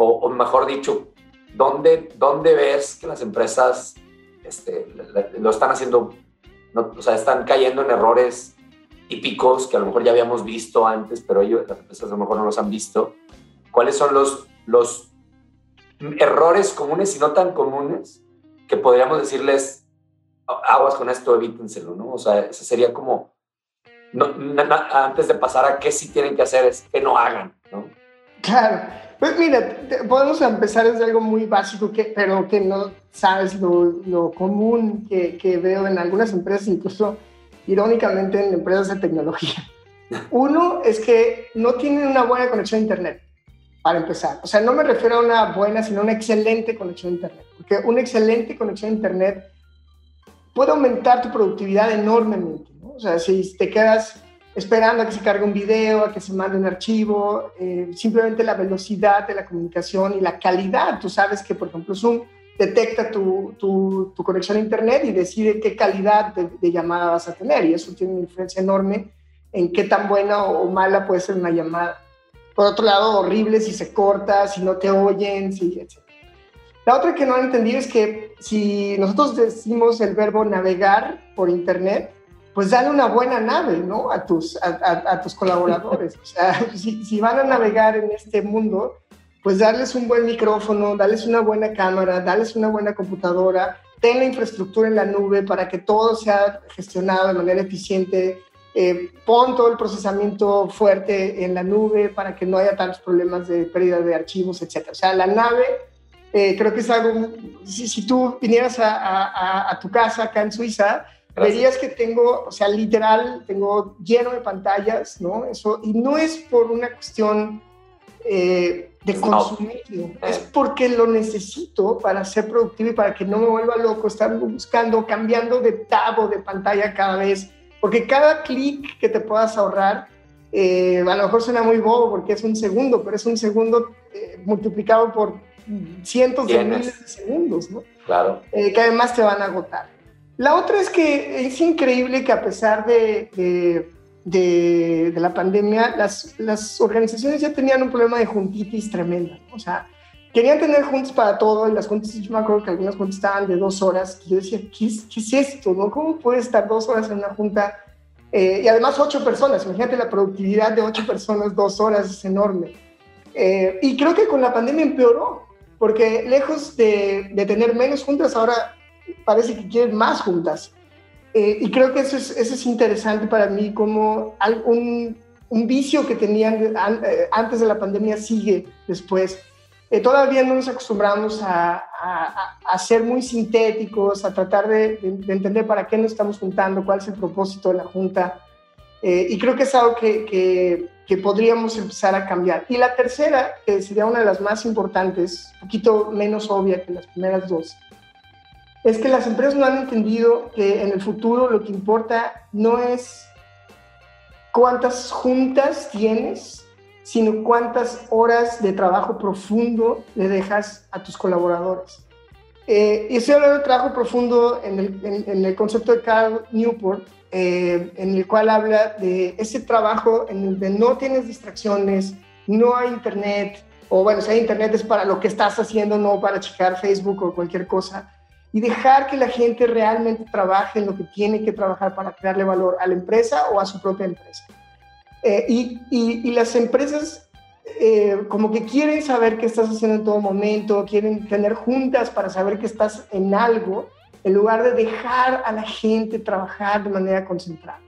O, mejor dicho, ¿dónde, ¿dónde ves que las empresas este, lo están haciendo? No, o sea, están cayendo en errores típicos que a lo mejor ya habíamos visto antes, pero ellos, las empresas a lo mejor no los han visto cuáles son los, los errores comunes y no tan comunes que podríamos decirles, aguas con esto, evítenselo, ¿no? O sea, ese sería como, no, antes de pasar a qué sí tienen que hacer, es que no hagan, ¿no? Claro. Pues mira, podemos empezar desde algo muy básico, que, pero que no sabes lo, lo común que, que, veo en algunas empresas, incluso irónicamente en empresas de tecnología. Uno es que no tienen una buena conexión a Internet para empezar. O sea, no me refiero a una buena, sino a una excelente conexión a Internet. Porque una excelente conexión a Internet puede aumentar tu productividad enormemente. ¿no? O sea, si te quedas esperando a que se cargue un video, a que se mande un archivo, eh, simplemente la velocidad de la comunicación y la calidad. Tú sabes que, por ejemplo, Zoom detecta tu, tu, conexión a Internet y decide qué calidad de, de, llamada vas a tener. Y eso tiene una influencia enorme en qué tan buena o mala puede ser una llamada. Por otro lado, horrible si se corta, si no te oyen, si, etc. La otra que no han entendido es que si nosotros decimos el verbo navegar por Internet, pues dale una buena nave, ¿no? A tus, a, tus colaboradores. O sea, si, si, van a navegar en este mundo, pues darles un buen micrófono, darles una buena cámara, darles una buena computadora, ten la infraestructura en la nube para que todo sea gestionado de manera eficiente, eh, pon todo el procesamiento fuerte en la nube para que no haya tantos problemas de pérdida de archivos, etc. O sea, la nave eh, creo que es algo, si, tú vinieras a, tu casa acá en Suiza, verías que tengo, o sea, literal, tengo lleno de pantallas, ¿no? Eso, y no es por una cuestión eh, de consumismo, es porque lo necesito para ser productivo y para que no me vuelva loco estar buscando, cambiando de tab o de pantalla cada vez porque cada clic que te puedas ahorrar, eh, a lo mejor suena muy bobo porque es un segundo, pero es un segundo eh, multiplicado por cientos de miles de segundos, ¿no? Claro. Eh, que además te van a agotar. La otra es que es increíble que a pesar de, de, de, la pandemia, las, las, organizaciones ya tenían un problema de juntitis tremenda. O sea, querían tener juntas para todo y las juntas, yo me acuerdo que algunas juntas estaban de dos horas y yo decía, ¿qué es, qué es esto? No? ¿Cómo puede estar dos horas en una junta? Eh, y además ocho personas, imagínate la productividad de ocho personas, dos horas es enorme. Eh, y creo que con la pandemia empeoró, porque lejos de, de, tener menos juntas, ahora parece que quieren más juntas. Eh, y creo que eso es, eso es interesante para mí, como un, un vicio que tenían antes de la pandemia sigue después eh, todavía no nos acostumbramos a, a, ser muy sintéticos, a tratar de, entender para qué nos estamos juntando, cuál es el propósito de la junta. Eh, y creo que es algo que, que, que, podríamos empezar a cambiar. Y la tercera, que sería una de las más importantes, un poquito menos obvia que las primeras dos, es que las empresas no han entendido que en el futuro lo que importa no es cuántas juntas tienes, sino cuántas horas de trabajo profundo le dejas a tus colaboradores. Eh, y estoy hablando de trabajo profundo en el, el concepto de Carl Newport, eh, en el cual habla de ese trabajo en donde no tienes distracciones, no hay internet, o bueno, si hay internet es para lo que estás haciendo, no para checar Facebook o cualquier cosa, y dejar que la gente realmente trabaje en lo que tiene que trabajar para crearle valor a la empresa o a su propia empresa. Eh, y, y, las empresas eh, como que quieren saber qué estás haciendo en todo momento, quieren tener juntas para saber que estás en algo, en lugar de dejar a la gente trabajar de manera concentrada.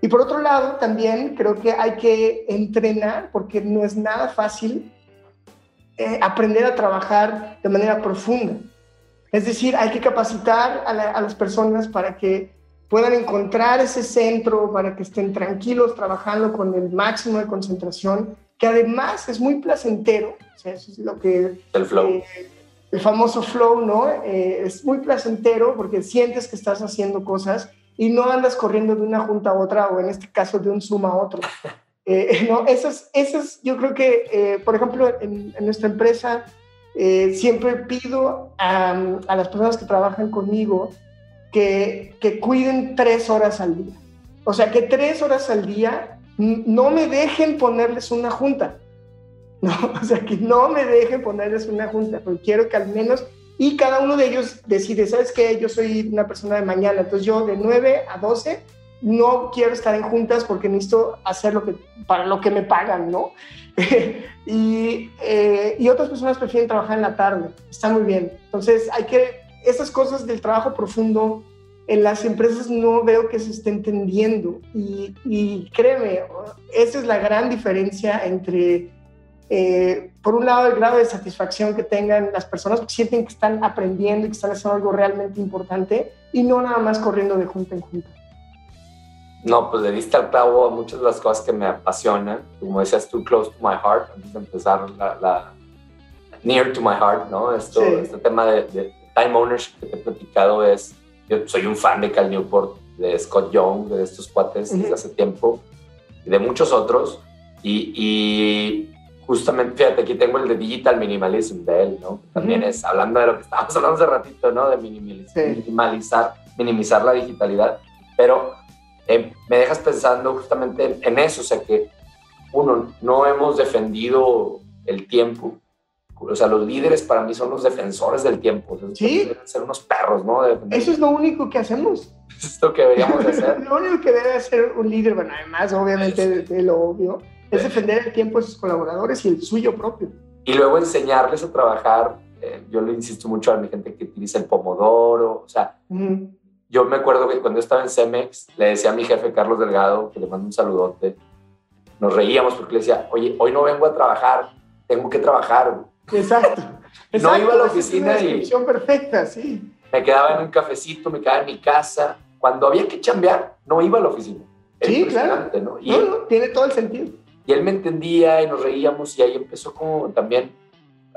Y por otro lado, también creo que hay que entrenar, porque no es nada fácil eh, aprender a trabajar de manera profunda. Es decir, hay que capacitar a, las personas para que puedan encontrar ese centro, para que estén tranquilos trabajando con el máximo de concentración, que además es muy placentero, o sea, eso es lo que... El flow. Eh, el famoso flow, ¿no? Eh, es muy placentero porque sientes que estás haciendo cosas y no andas corriendo de una junta a otra o en este caso de un Zoom a otro. Eh, no, eso es, eso es, yo creo que, por ejemplo, en, nuestra empresa siempre pido a, a, las personas que trabajan conmigo que, que cuiden tres horas al día. O sea, que tres horas al día no me dejen ponerles una junta. ¿no? O sea, que no me dejen ponerles una junta, porque quiero que al menos, y cada uno de ellos decide, ¿sabes qué? Yo soy una persona de mañana, entonces yo de 9 a 12 no quiero estar en juntas porque necesito hacer lo para lo que me pagan, ¿no? y, eh, y otras personas prefieren trabajar en la tarde, está muy bien. Entonces, hay que, esas cosas del trabajo profundo, en las empresas no veo que se esté entendiendo. Y, y, créeme, esa es la gran diferencia entre eh, por un lado, el grado de satisfacción que tengan las personas, que sienten que están aprendiendo y que están haciendo algo realmente importante y no nada más corriendo de junta en junta. No, pues le diste al clavo a muchas de las cosas que me apasionan. Como decías tú, close to my heart, antes de empezar la, near to my heart, ¿no? Esto, Este tema de, time ownership que te he platicado es, yo soy un fan de Cal Newport, de Scott Young, de estos cuates desde hace tiempo, y de muchos otros. Y, y justamente, fíjate, aquí tengo el de Digital Minimalism de él, ¿no? También es, hablando de lo que estábamos hablando hace ratito, ¿no? De minimalizar, minimizar la digitalidad. Pero eh, me dejas pensando justamente en, eso, o sea que, uno, no hemos defendido el tiempo. O sea, los líderes para mí son los defensores del tiempo. sí. Deben ser unos perros, ¿no? Eso es lo único que hacemos. es lo que deberíamos hacer. lo único que debe hacer un líder, bueno, además, obviamente, de lo obvio, es defender el tiempo de sus colaboradores y el suyo propio. Y luego enseñarles a trabajar. Eh, yo le insisto mucho a mi gente que utiliza el pomodoro. O sea, yo me acuerdo que cuando estaba en Cemex, le decía a mi jefe Carlos Delgado, que le mando un saludote, nos reíamos porque le decía, oye, hoy no vengo a trabajar, tengo que trabajar. Exacto. no iba a la oficina es una y... perfecta, sí. Me quedaba en un cafecito, me quedaba en mi casa. Cuando había que chambear, no iba a la oficina. sí, claro. ¿no? Y, no, no, tiene todo el sentido. Y él me entendía y nos reíamos y ahí empezó como también,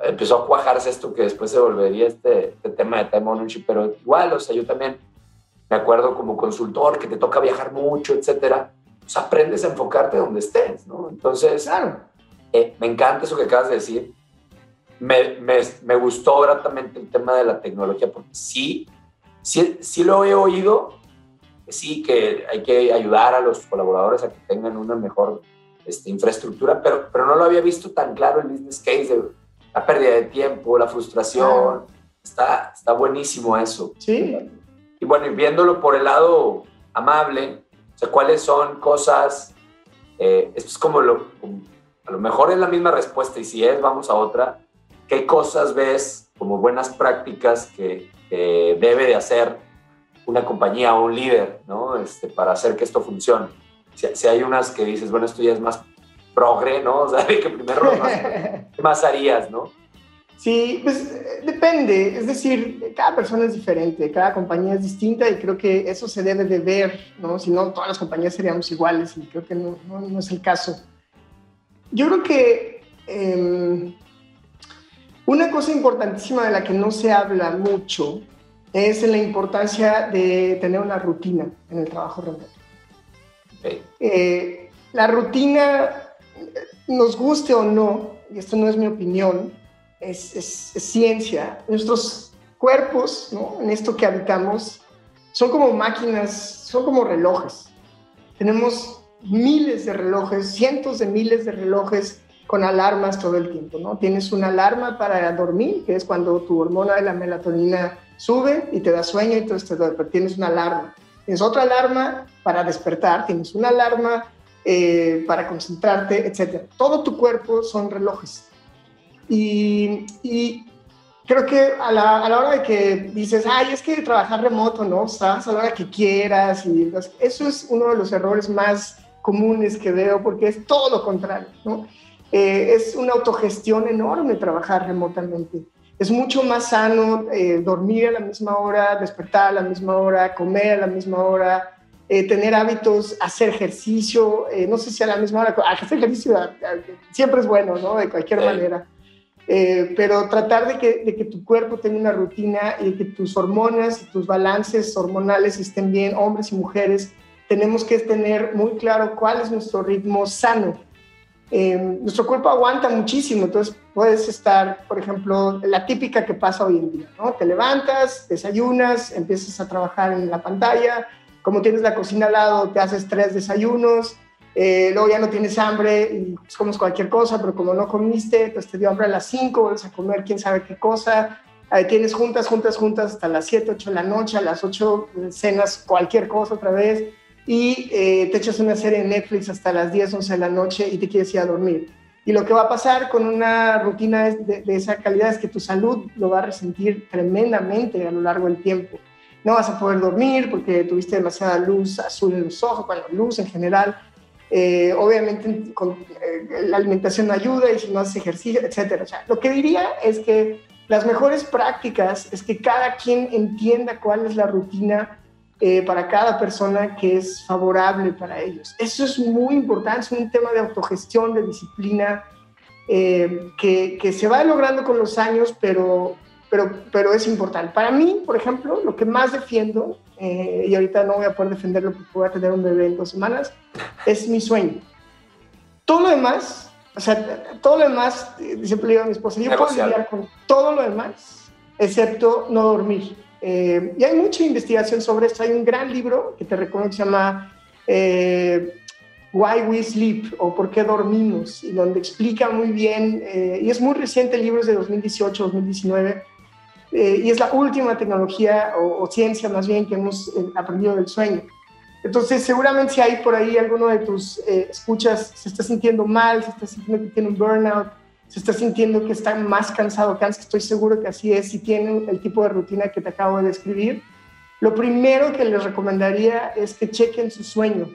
empezó a cuajarse esto que después se volvería este, este tema de time ownership, pero igual, o sea, yo también me acuerdo como consultor que te toca viajar mucho, etcétera, pues aprendes a enfocarte donde estés, ¿no? Entonces, claro. Eh, me encanta eso que acabas de decir. Me, me, me, gustó gratamente el tema de la tecnología, porque sí, sí, sí lo he oído, sí que hay que ayudar a los colaboradores a que tengan una mejor este, infraestructura, pero, pero no lo había visto tan claro el business case de la pérdida de tiempo, la frustración. Está, está buenísimo eso. Sí. Bueno, y viéndolo por el lado amable, o sea, cuáles son cosas, eh, esto es como lo, a lo mejor es la misma respuesta y si es, vamos a otra, ¿qué cosas ves como buenas prácticas que, debe de hacer una compañía o un líder, ¿no? Este, para hacer que esto funcione? si, hay unas que dices, bueno, esto ya es más progre, ¿no? O sea, que primero ¿qué más harías, no? Sí, pues depende, es decir, cada persona es diferente, cada compañía es distinta y creo que eso se debe de ver, ¿no? Si no, todas las compañías seríamos iguales y creo que no, no, es el caso. Yo creo que em, una cosa importantísima de la que no se habla mucho es la importancia de tener una rutina en el trabajo remoto. Eh, la rutina, nos guste o no, y esto no es mi opinión, es, ciencia. Nuestros cuerpos, en esto que habitamos, son como máquinas, son como relojes. Tenemos miles de relojes, cientos de miles de relojes con alarmas todo el tiempo, ¿no? Tienes una alarma para dormir, que es cuando tu hormona de la melatonina sube y te da sueño y entonces te tienes una alarma. Tienes otra alarma para despertar, tienes una alarma eh, para concentrarte, etc. Todo tu cuerpo son relojes. Y, creo que a la, a la, hora de que dices, ay, es que trabajar remoto, ¿no? Estás a la hora que quieras. Y eso es uno de los errores más comunes que veo porque es todo lo contrario, ¿no? Eh, es una autogestión enorme trabajar remotamente. es mucho más sano eh, dormir a la misma hora, despertar a la misma hora, comer a la misma hora, eh, tener hábitos, hacer ejercicio, eh, no sé si a la misma hora, hacer ejercicio siempre es bueno, ¿no? De cualquier manera. Pero tratar de que, de que, tu cuerpo tenga una rutina y que tus hormonas y tus balances hormonales estén bien, hombres y mujeres, tenemos que tener muy claro cuál es nuestro ritmo sano Em, nuestro cuerpo aguanta muchísimo, entonces puedes estar, por ejemplo, la típica que pasa hoy en día, ¿no? Te levantas, desayunas, empiezas a trabajar en la pantalla, como tienes la cocina al lado, te haces tres desayunos, eh, luego ya no tienes hambre y pues, comes cualquier cosa, pero como no comiste, pues te dio hambre a las 5, vuelves a comer quién sabe qué cosa, tienes juntas, juntas, juntas hasta las 7, 8 de la noche, a las 8 cenas cualquier cosa otra vez, y eh, te echas una serie en Netflix hasta las 10, 11 de la noche y te quieres ir a dormir. Y lo que va a pasar con una rutina de, esa calidad es que tu salud lo va a resentir tremendamente a lo largo del tiempo. No vas a poder dormir porque tuviste demasiada luz azul en los ojos, bueno, luz en general. Eh, obviamente eh, la alimentación ayuda y si no haces ejercicio, etc. O sea, lo que diría es que las mejores prácticas es que cada quien entienda cuál es la rutina eh, para cada persona que es favorable para ellos. Eso es muy importante, es un tema de autogestión, de disciplina, que, se va logrando con los años, pero, pero, pero es importante. Para mí, por ejemplo, lo que más defiendo, eh, y ahorita no voy a poder defenderlo porque voy a tener un bebé en dos semanas, es mi sueño. Todo lo demás, o sea, todo lo demás, siempre le digo a mi esposa, yo puedo lidiar con todo lo demás, excepto no dormir. Eh, y hay mucha investigación sobre esto. Hay un gran libro que te recomiendo que se llama eh, Why We Sleep o Por qué dormimos, y donde explica muy bien, eh, y es muy reciente, el libro es de 2018, 2019, y es la última tecnología o, o, ciencia más bien que hemos aprendido del sueño. Entonces, seguramente si hay por ahí alguno de tus escuchas se está sintiendo mal, se está sintiendo que tiene un burnout, se está sintiendo que está más cansado que antes, estoy seguro que así es, si tienen el tipo de rutina que te acabo de describir, lo primero que les recomendaría es que chequen su sueño.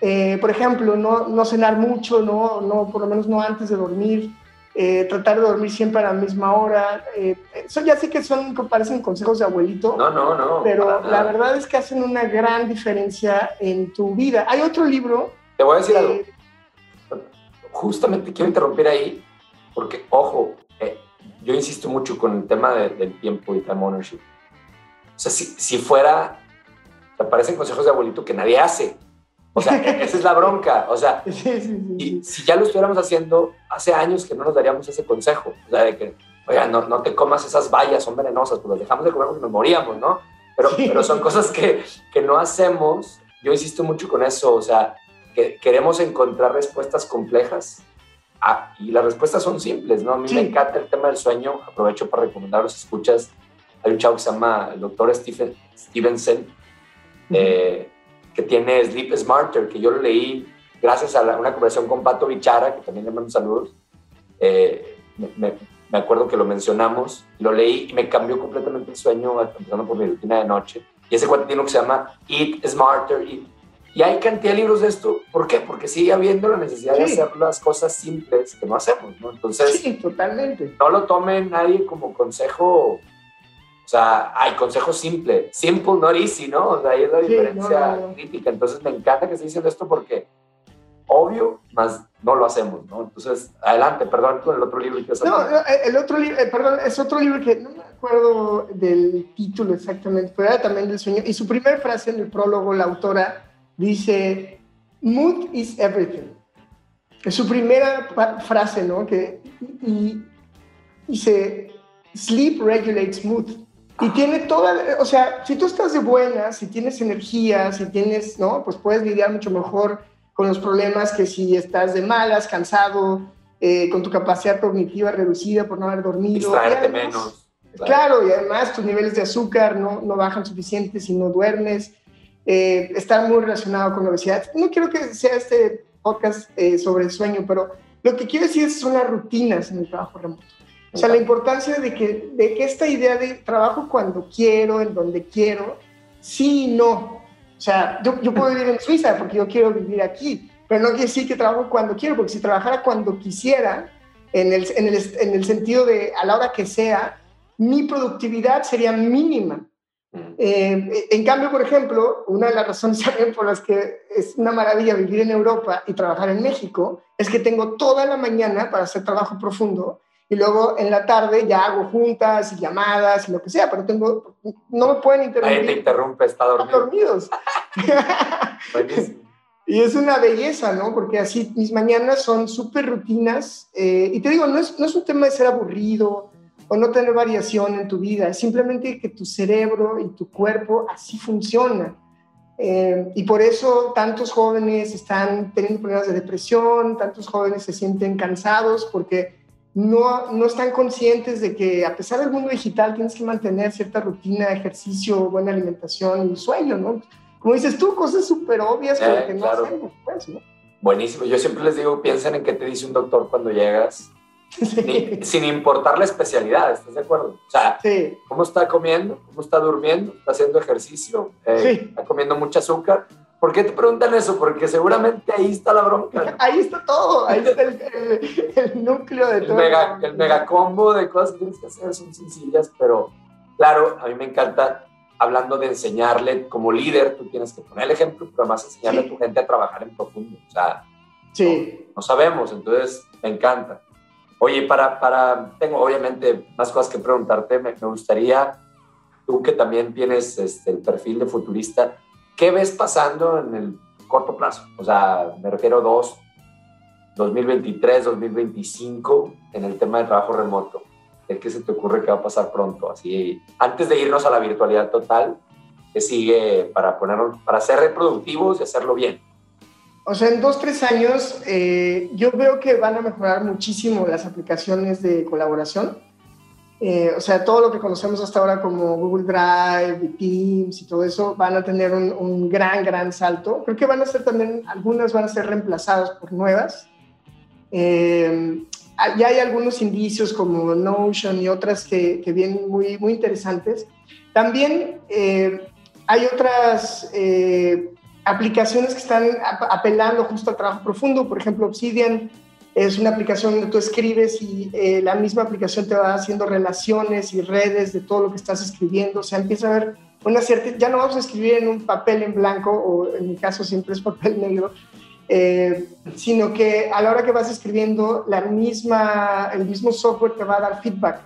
Eh, por ejemplo, no, no, cenar mucho, no, no, por lo menos no antes de dormir, eh, tratar de dormir siempre a la misma hora. Eh, eso ya sé que son, parecen consejos de abuelito. No, no, no. Pero la verdad es que hacen una gran diferencia en tu vida. Hay otro libro. Te voy a decir algo. Justamente quiero interrumpir ahí porque, ojo, eh, yo insisto mucho con el tema del tiempo y time ownership. O sea, si, si fuera, te parecen consejos de abuelito que nadie hace. O sea, esa es la bronca. O sea, y si ya lo estuviéramos haciendo, hace años que no nos daríamos ese consejo. O sea, de que, oiga, no, no te comas esas bayas, son venenosas, pues las dejamos de comer porque nos moríamos, ¿no? Pero, pero son cosas que, que no hacemos. Yo insisto mucho con eso. O sea, que queremos encontrar respuestas complejas Ah, y las respuestas son simples, ¿no? A mí me encanta el tema del sueño. Aprovecho para recomendar los escuchas. Hay un chavo que se llama el doctor Stephen, Stevenson, eh, que tiene Sleep Smarter, que yo lo leí gracias a una conversación con Pato Bichara, que también le mando saludos. Eh, me, me, acuerdo que lo mencionamos, lo leí y me cambió completamente el sueño, empezando por mi rutina de noche. Y ese cuento tiene uno que se llama Eat Smarter, Eat y hay cantidad de libros de esto. ¿Por qué? Porque sigue habiendo la necesidad de hacer las cosas simples que no hacemos, ¿no? Entonces, sí, totalmente. No lo tome nadie como consejo, o sea, hay consejo simple. Simple, not easy, ¿no? O sea, ahí es la diferencia crítica. Entonces, me encanta que esté diciendo esto porque obvio, más no lo hacemos, ¿no? Entonces, adelante, perdón, con el otro libro. Que no, el otro libro, eh, perdón, es otro libro que no me acuerdo del título exactamente, pero era también del sueño. Y su primera frase en el prólogo, la autora dice, mood is everything. Es su primera frase, ¿no? Que, y, dice, sleep regulates mood. Y tiene toda, o sea, si tú estás de buena, si tienes energía, si tienes, ¿no? Pues puedes lidiar mucho mejor con los problemas que si estás de malas, cansado, eh, con tu capacidad cognitiva reducida por no haber dormido. Distraerte menos. Claro. y además tus niveles de azúcar no, no bajan suficiente si no duermes eh, está muy relacionado con la obesidad. No quiero que sea este podcast eh, sobre el sueño, pero lo que quiero decir son las rutinas en el trabajo remoto. O sea, la importancia de que, de que esta idea de trabajo cuando quiero, en donde quiero, sí y no. O sea, yo, yo puedo vivir en Suiza porque yo quiero vivir aquí, pero no quiere decir que trabajo cuando quiero, porque si trabajara cuando quisiera, en el, en el, en el sentido de a la hora que sea, mi productividad sería mínima. Mm. Eh, en cambio, por ejemplo, una de las razones también por las que es una maravilla vivir en Europa y trabajar en México es que tengo toda la mañana para hacer trabajo profundo y luego en la tarde ya hago juntas y llamadas y lo que sea, pero tengo, no me pueden interrumpir. Ahí te interrumpe, está dormido. dormidos. y es una belleza, ¿no? Porque así mis mañanas son súper rutinas eh, y te digo, no es, no es un tema de ser aburrido o no tener variación en tu vida, es simplemente que tu cerebro y tu cuerpo así funcionan. Eh, y por eso tantos jóvenes están teniendo problemas de depresión, tantos jóvenes se sienten cansados porque no, no están conscientes de que a pesar del mundo digital tienes que mantener cierta rutina, ejercicio, buena alimentación y sueño, ¿no? Como dices tú, cosas súper obvias que no hacemos, pues, ¿no? Buenísimo. Yo siempre les digo, piensen en qué te dice un doctor cuando llegas, sin importar la especialidad, ¿estás de acuerdo? O sea, ¿cómo está comiendo? ¿Cómo está durmiendo? ¿Está haciendo ejercicio? Eh, ¿Está comiendo mucho azúcar? ¿Por qué te preguntan eso? Porque seguramente ahí está la bronca. Ahí está todo, ahí está el, núcleo de todo. Mega, el megacombo de cosas que tienes que hacer son sencillas, pero claro, a mí me encanta, hablando de enseñarle como líder, tú tienes que poner el ejemplo, pero además enseñarle a tu gente a trabajar en profundo. O sea, sí. no, sabemos, entonces me encanta. Oye, para, para, tengo obviamente más cosas que preguntarte, me, me gustaría, tú que también tienes este, el perfil de futurista, ¿Qué ves pasando en el corto plazo? O sea, me refiero a dos, 2023, 2025, en el tema de trabajo remoto. ¿Qué se te ocurre que va a pasar pronto? Así, antes de irnos a la virtualidad total, ¿qué sigue para, ponernos, para ser reproductivos y hacerlo bien? O sea, en dos, tres años, eh, yo veo que van a mejorar muchísimo las aplicaciones de colaboración. Eh, o sea, todo lo que conocemos hasta ahora como Google Drive, Teams y todo eso van a tener un, gran, gran salto. Creo que van a ser también, algunas van a ser reemplazadas por nuevas. Eh, ya hay algunos indicios como Notion y otras que, que vienen muy, muy interesantes. También eh, hay otras aplicaciones que están apelando justo al trabajo profundo, por ejemplo, Obsidian es una aplicación donde tú escribes y eh, la misma aplicación te va haciendo relaciones y redes de todo lo que estás escribiendo. O sea, empieza a haber una cierta... Ya no vamos a escribir en un papel en blanco, o en mi caso siempre es papel negro, eh, sino que a la hora que vas escribiendo, la misma, el mismo software te va a dar feedback.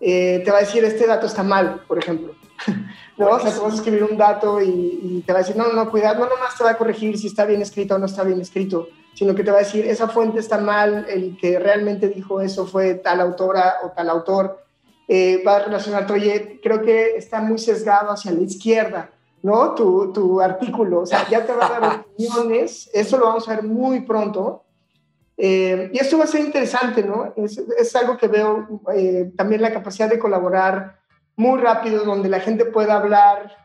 Eh, te va a decir, este dato está mal, por ejemplo. ¿No? Vas a escribir un dato y, te va a decir, no, no, cuidado, no nomás te va a corregir si está bien escrito o no está bien escrito sino que te va a decir, esa fuente está mal, el que realmente dijo eso fue tal autora o tal autor, eh, va a relacionarte, oye, creo que está muy sesgado hacia la izquierda, ¿no? Tu, tu artículo, o sea, ya te va a dar opiniones, eso lo vamos a ver muy pronto. Eh, y esto va a ser interesante, ¿no? Es, es algo que veo eh, también la capacidad de colaborar muy rápido, donde la gente pueda hablar,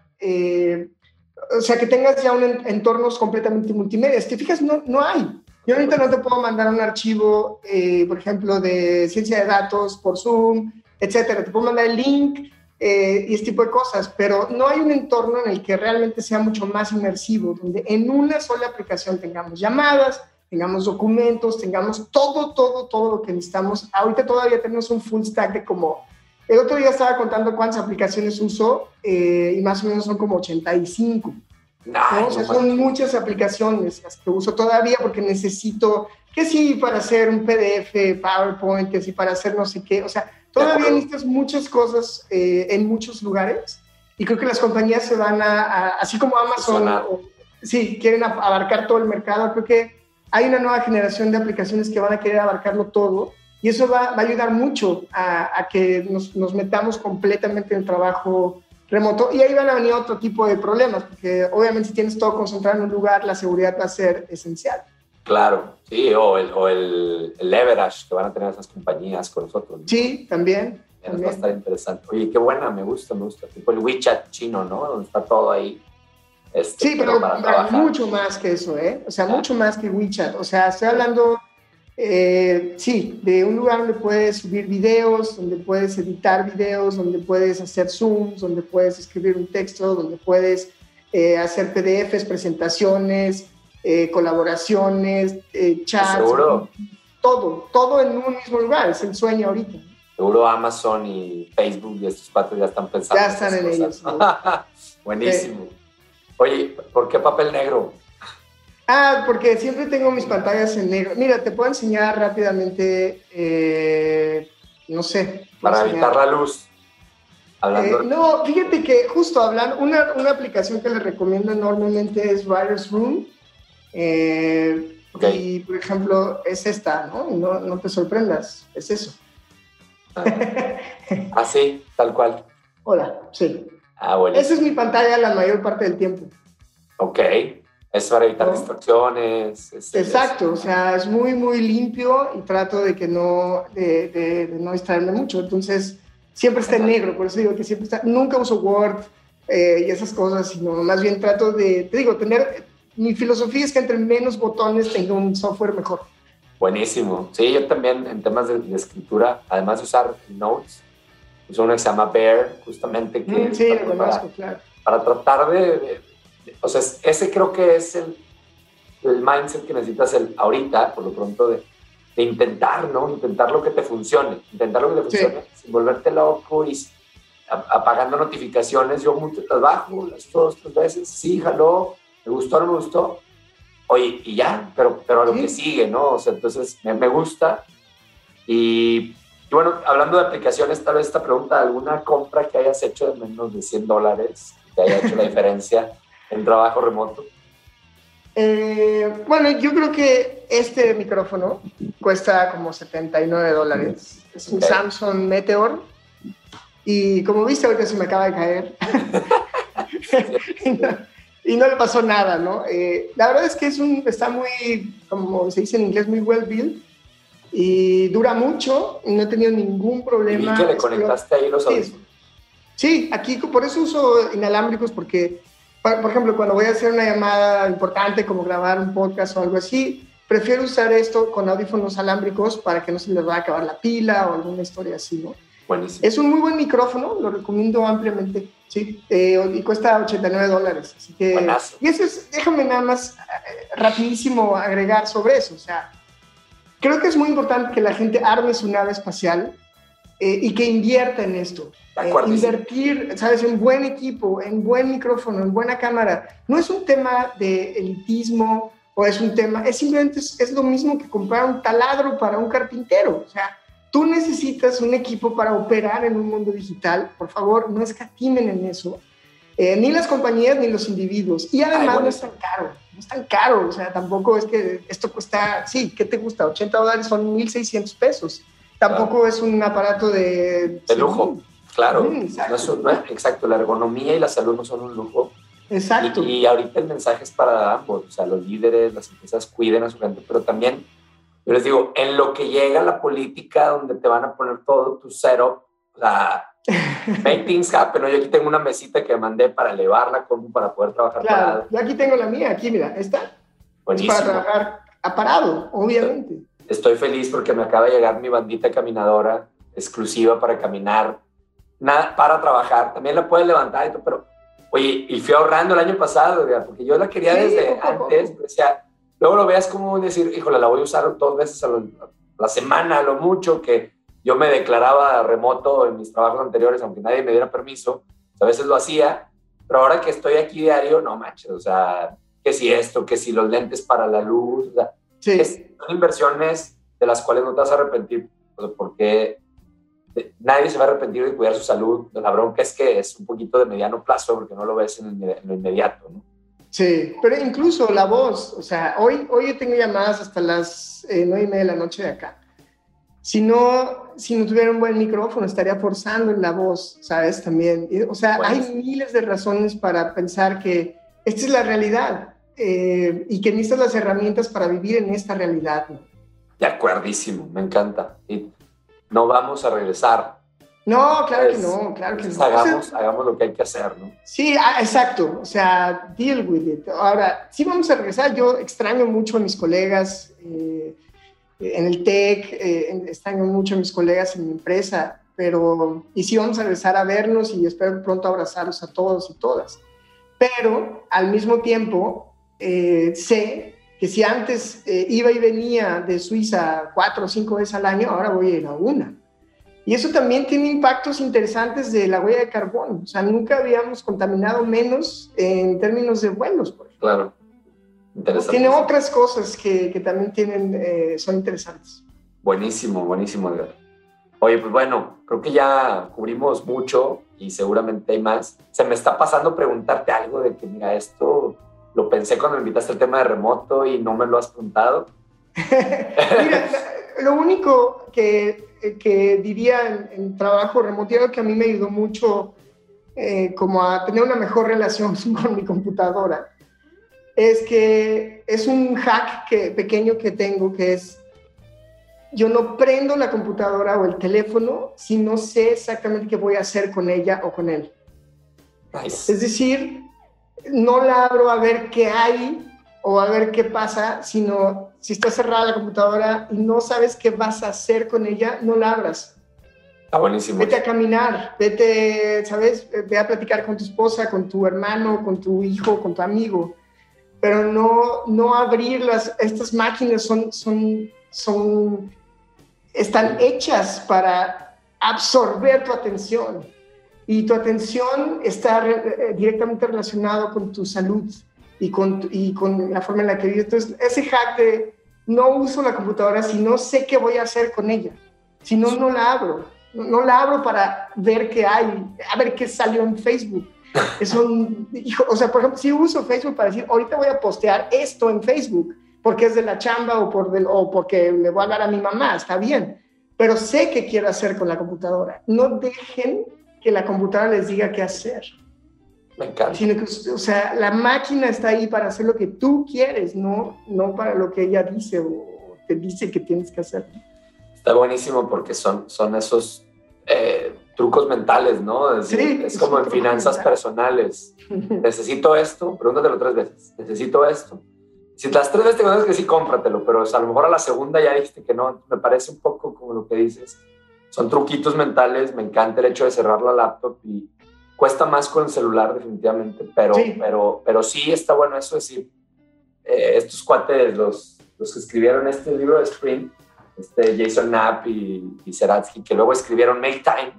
o sea, que tengas ya un entornos completamente multimedia. Si te fijas, no, no hay. Yo ahorita no te puedo mandar un archivo, eh, por ejemplo, de ciencia de datos por Zoom, etcétera. Te puedo mandar el link eh, y este tipo de cosas, pero no hay un entorno en el que realmente sea mucho más inmersivo, donde en una sola aplicación tengamos llamadas, tengamos documentos, tengamos todo, todo, todo lo que necesitamos. Ahorita todavía tenemos un full stack de como el otro día estaba contando cuántas aplicaciones uso eh, y más o menos son como 85. o sea, son muchas aplicaciones las que uso todavía porque necesito, que sí, para hacer un PDF, PowerPoint, que sí, para hacer no sé qué. O sea, todavía necesitas muchas cosas eh, en muchos lugares y creo que las compañías se van a, así como Amazon, sí, quieren abarcar todo el mercado, creo que hay una nueva generación de aplicaciones que van a querer abarcarlo todo y eso va, va a ayudar mucho a, que nos, nos, metamos completamente en el trabajo remoto. Y ahí van a venir otro tipo de problemas, porque obviamente si tienes todo concentrado en un lugar, la seguridad va a ser esencial. Claro, sí, o el, o el, leverage que van a tener esas compañías con nosotros. Sí, también. Va a estar interesante. Oye, qué buena, me gusta, me gusta. Tipo el WeChat chino, ¿no? Donde está todo ahí. Este, sí, pero, mucho más que eso, ¿eh? O sea, mucho más que WeChat. O sea, estoy hablando eh, sí, de un lugar donde puedes subir videos, donde puedes editar videos, donde puedes hacer Zooms, donde puedes escribir un texto, donde puedes eh, hacer PDFs, presentaciones, eh, colaboraciones, chats. Todo, todo en un mismo lugar. Es el sueño ahorita. seguro Amazon y Facebook y estos cuatro ya están pensando. Ya están en, ellos. Buenísimo. Oye, ¿por qué papel negro? Ah, porque siempre tengo mis pantallas en negro. Mira, te puedo enseñar rápidamente, eh, no sé. Para evitar la luz. Eh, no, fíjate que justo hablando, una, una, aplicación que les recomiendo enormemente es Writer's Room. Eh, y, por ejemplo, es esta, ¿no? ¿no? No te sorprendas, es eso. ah, sí, tal cual. Hola, sí. Ah, bueno. Esa es mi pantalla la mayor parte del tiempo. Ok. Es para evitar distracciones. Exacto, o sea, es muy, muy limpio y trato de que no, de, de, no distraerme mucho. Entonces, siempre está en negro, por eso digo que siempre está, nunca uso Word eh, y esas cosas, sino más bien trato de, te digo, tener, mi filosofía es que entre menos botones tenga un software mejor. Buenísimo. Sí, yo también en temas de, escritura, además de usar Notes, uso uno que se llama Bear, justamente que... Mm, sí, lo conozco, claro. Para tratar de o sea, ese creo que es el, el mindset que necesitas el, ahorita, por lo pronto, de, de, intentar, ¿no? Intentar lo que te funcione, intentar lo que te funcione, sin volverte loco y apagando notificaciones. Yo mucho las bajo, las dos, tres veces, sí, jaló, me gustó, no me gustó. Oye, y ya, pero, pero a lo que sigue, ¿no? O sea, entonces me, me gusta. Y, y, bueno, hablando de aplicaciones, tal vez esta pregunta, ¿alguna compra que hayas hecho de menos de 100 dólares que haya hecho la diferencia? El trabajo remoto? Eh, bueno, yo creo que este micrófono cuesta como 79 dólares. Es un Samsung Meteor. Y como viste, ahorita se me acaba de caer. y, no, le pasó nada, ¿no? Eh, la verdad es que es un, está muy, como se dice en inglés, muy well built. Y dura mucho. Y no he tenido ningún problema. ¿Y que le conectaste ahí los audífonos? Sí, aquí por eso uso inalámbricos, porque por ejemplo, cuando voy a hacer una llamada importante como grabar un podcast o algo así, prefiero usar esto con audífonos alámbricos para que no se les vaya a acabar la pila o alguna historia así, ¿no? Buenísimo. Es un muy buen micrófono, lo recomiendo ampliamente, ¿sí? Eh, y cuesta 89 dólares, así que... Buenazo. Y eso es, déjame nada más eh, rapidísimo agregar sobre eso, o sea, creo que es muy importante que la gente arme su nave espacial eh, y que invierta en esto. Eh, invertir, ¿sabes? En buen equipo, en buen micrófono, en buena cámara. No es un tema de elitismo o es un tema, es simplemente es, lo mismo que comprar un taladro para un carpintero. O sea, tú necesitas un equipo para operar en un mundo digital. Por favor, no escatimen en eso. Eh, ni las compañías ni los individuos. Y además no es tan caro, no es tan caro. O sea, tampoco es que esto cuesta, sí, ¿qué te gusta? 80 dólares son 1.600 pesos. Tampoco es un aparato de... De lujo. Claro, exacto. la ergonomía y la salud no son un lujo. Exacto. Y, ahorita el mensaje es para ambos, o sea, los líderes, las empresas cuiden a su gente, pero también, yo les digo, en lo que llega la política donde te van a poner todo tu cero, sea, make things happen, Yo aquí tengo una mesita que mandé para elevarla como para poder trabajar claro, Yo aquí tengo la mía, aquí mira, esta. Buenísimo. Es para trabajar aparado, obviamente. Estoy feliz porque me acaba de llegar mi bandita caminadora exclusiva para caminar nada, para trabajar. También la puedes levantar y todo, pero, oye, y fui ahorrando el año pasado, porque yo la quería desde antes, o sea, luego lo veas como decir, híjole, la voy a usar dos veces a, la semana, a lo mucho, que yo me declaraba remoto en mis trabajos anteriores, aunque nadie me diera permiso, a veces lo hacía, pero ahora que estoy aquí diario, no manches, o sea, que si esto, que si los lentes para la luz, o sea, son inversiones de las cuales no te vas a arrepentir, porque nadie se va a arrepentir de cuidar su salud. La bronca es que es un poquito de mediano plazo porque no lo ves en, lo inmediato, ¿no? Sí, pero incluso la voz, o sea, hoy, hoy tengo llamadas hasta las eh, nueve y media de la noche de acá. Si no, si no tuviera un buen micrófono, estaría forzando en la voz, ¿sabes? También. O sea, hay miles de razones para pensar que esta es la realidad eh, y que necesitas las herramientas para vivir en esta realidad. ¿no? De acuerdísimo, me encanta. Y no vamos a regresar. No, claro que no, claro que no. Hagamos, hagamos lo que hay que hacer, ¿no? Sí, ah, exacto, o sea, deal with it. Ahora, sí vamos a regresar, yo extraño mucho a mis colegas eh, en el TEC, eh, extraño mucho a mis colegas en mi empresa, pero, y sí vamos a regresar a vernos y espero pronto abrazarlos a todos y todas. Pero al mismo tiempo, eh, sé que si antes eh, iba y venía de Suiza cuatro o cinco veces al año, ahora voy a ir a una. Y eso también tiene impactos interesantes de la huella de carbón. O sea, nunca habíamos contaminado menos en términos de vuelos. Por ejemplo. Claro. Interesante. Tiene otras cosas que, que también tienen, eh, son interesantes. Buenísimo, buenísimo, Edgar. Oye, pues bueno, creo que ya cubrimos mucho y seguramente hay más. Se me está pasando preguntarte algo de que, mira, esto lo pensé cuando me invitaste al tema de remoto y no me lo has preguntado. mira, lo único que, que diría en, trabajo remoto, que a mí me ayudó mucho eh, como a tener una mejor relación con mi computadora, es que es un hack que, pequeño que tengo que es yo no prendo la computadora o el teléfono si no sé exactamente qué voy a hacer con ella o con él. Es decir, no la abro a ver qué hay o a ver qué pasa, sino si está cerrada la computadora y no sabes qué vas a hacer con ella, no la abras. Está buenísimo. Vete a caminar, vete, ¿sabes? Ve a platicar con tu esposa, con tu hermano, con tu hijo, con tu amigo. Pero no, no abrirlas. Estas máquinas son, son, son están hechas para absorber tu atención y tu atención está eh, directamente relacionado con tu salud y con, y con la forma en la que vives. Entonces, ese hack de no uso la computadora si no sé qué voy a hacer con ella, si no, no la abro. No, la abro para ver qué hay, a ver qué salió en Facebook. Es un, o sea, por ejemplo, si uso Facebook para decir, ahorita voy a postear esto en Facebook, porque es de la chamba o, por o porque le voy a hablar a mi mamá, está bien, pero sé qué quiero hacer con la computadora. No dejen que la computadora les diga qué hacer. Me encanta. Sino que, o sea, la máquina está ahí para hacer lo que tú quieres, no, no para lo que ella dice o te dice que tienes que hacer. Está buenísimo porque son, son esos eh, trucos mentales, ¿no? Es, sí, es como en finanzas personales. Necesito esto, pregúntatelo tres veces. Necesito esto si las tres veces te conoces que sí, cómpratelo, pero a lo mejor a la segunda ya dijiste que no, me parece un poco como lo que dices. Son truquitos mentales, me encanta el hecho de cerrar la laptop y cuesta más con el celular definitivamente, pero sí, pero, pero sí está bueno eso decir, eh, estos cuates, los, los que escribieron este libro de Sprint, este Jason Knapp y, y Seratsky, que luego escribieron Make Time,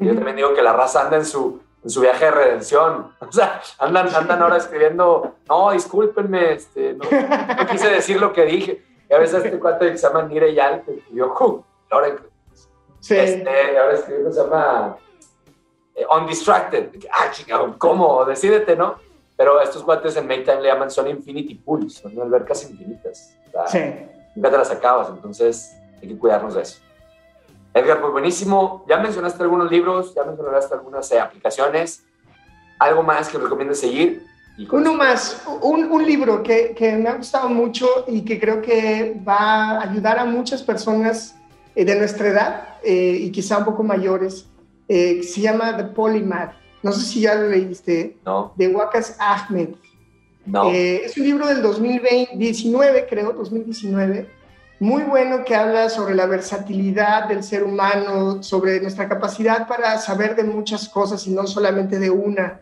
yo también digo que la raza anda en su en su viaje de redención. O sea, andan, andan ahora escribiendo, no, discúlpenme, este, no, quise decir lo que dije. Y a veces este cuate que se llama Nire Yal, que escribió, uh, ahora, sí. este, ahora escribió, se llama eh, Undistracted. Ah, chingado, ¿cómo? Decídete, ¿no? Pero estos cuates en Make Time le llaman son Infinity Pools, son albercas infinitas. O sea, sí. Nunca te las acabas, entonces hay que cuidarnos de eso. Edgar, pues buenísimo. Ya mencionaste algunos libros, ya mencionaste algunas eh, aplicaciones. ¿Algo más que recomiendes seguir? Uno más, un, un libro que, que, me ha gustado mucho y que creo que va a ayudar a muchas personas eh, de nuestra edad eh, y quizá un poco mayores. se llama The Polymath. No sé si ya lo leíste. No. De Wakas Ahmed. No. es un libro del 2019, creo, 2019 muy bueno que habla sobre la versatilidad del ser humano, sobre nuestra capacidad para saber de muchas cosas y no solamente de una.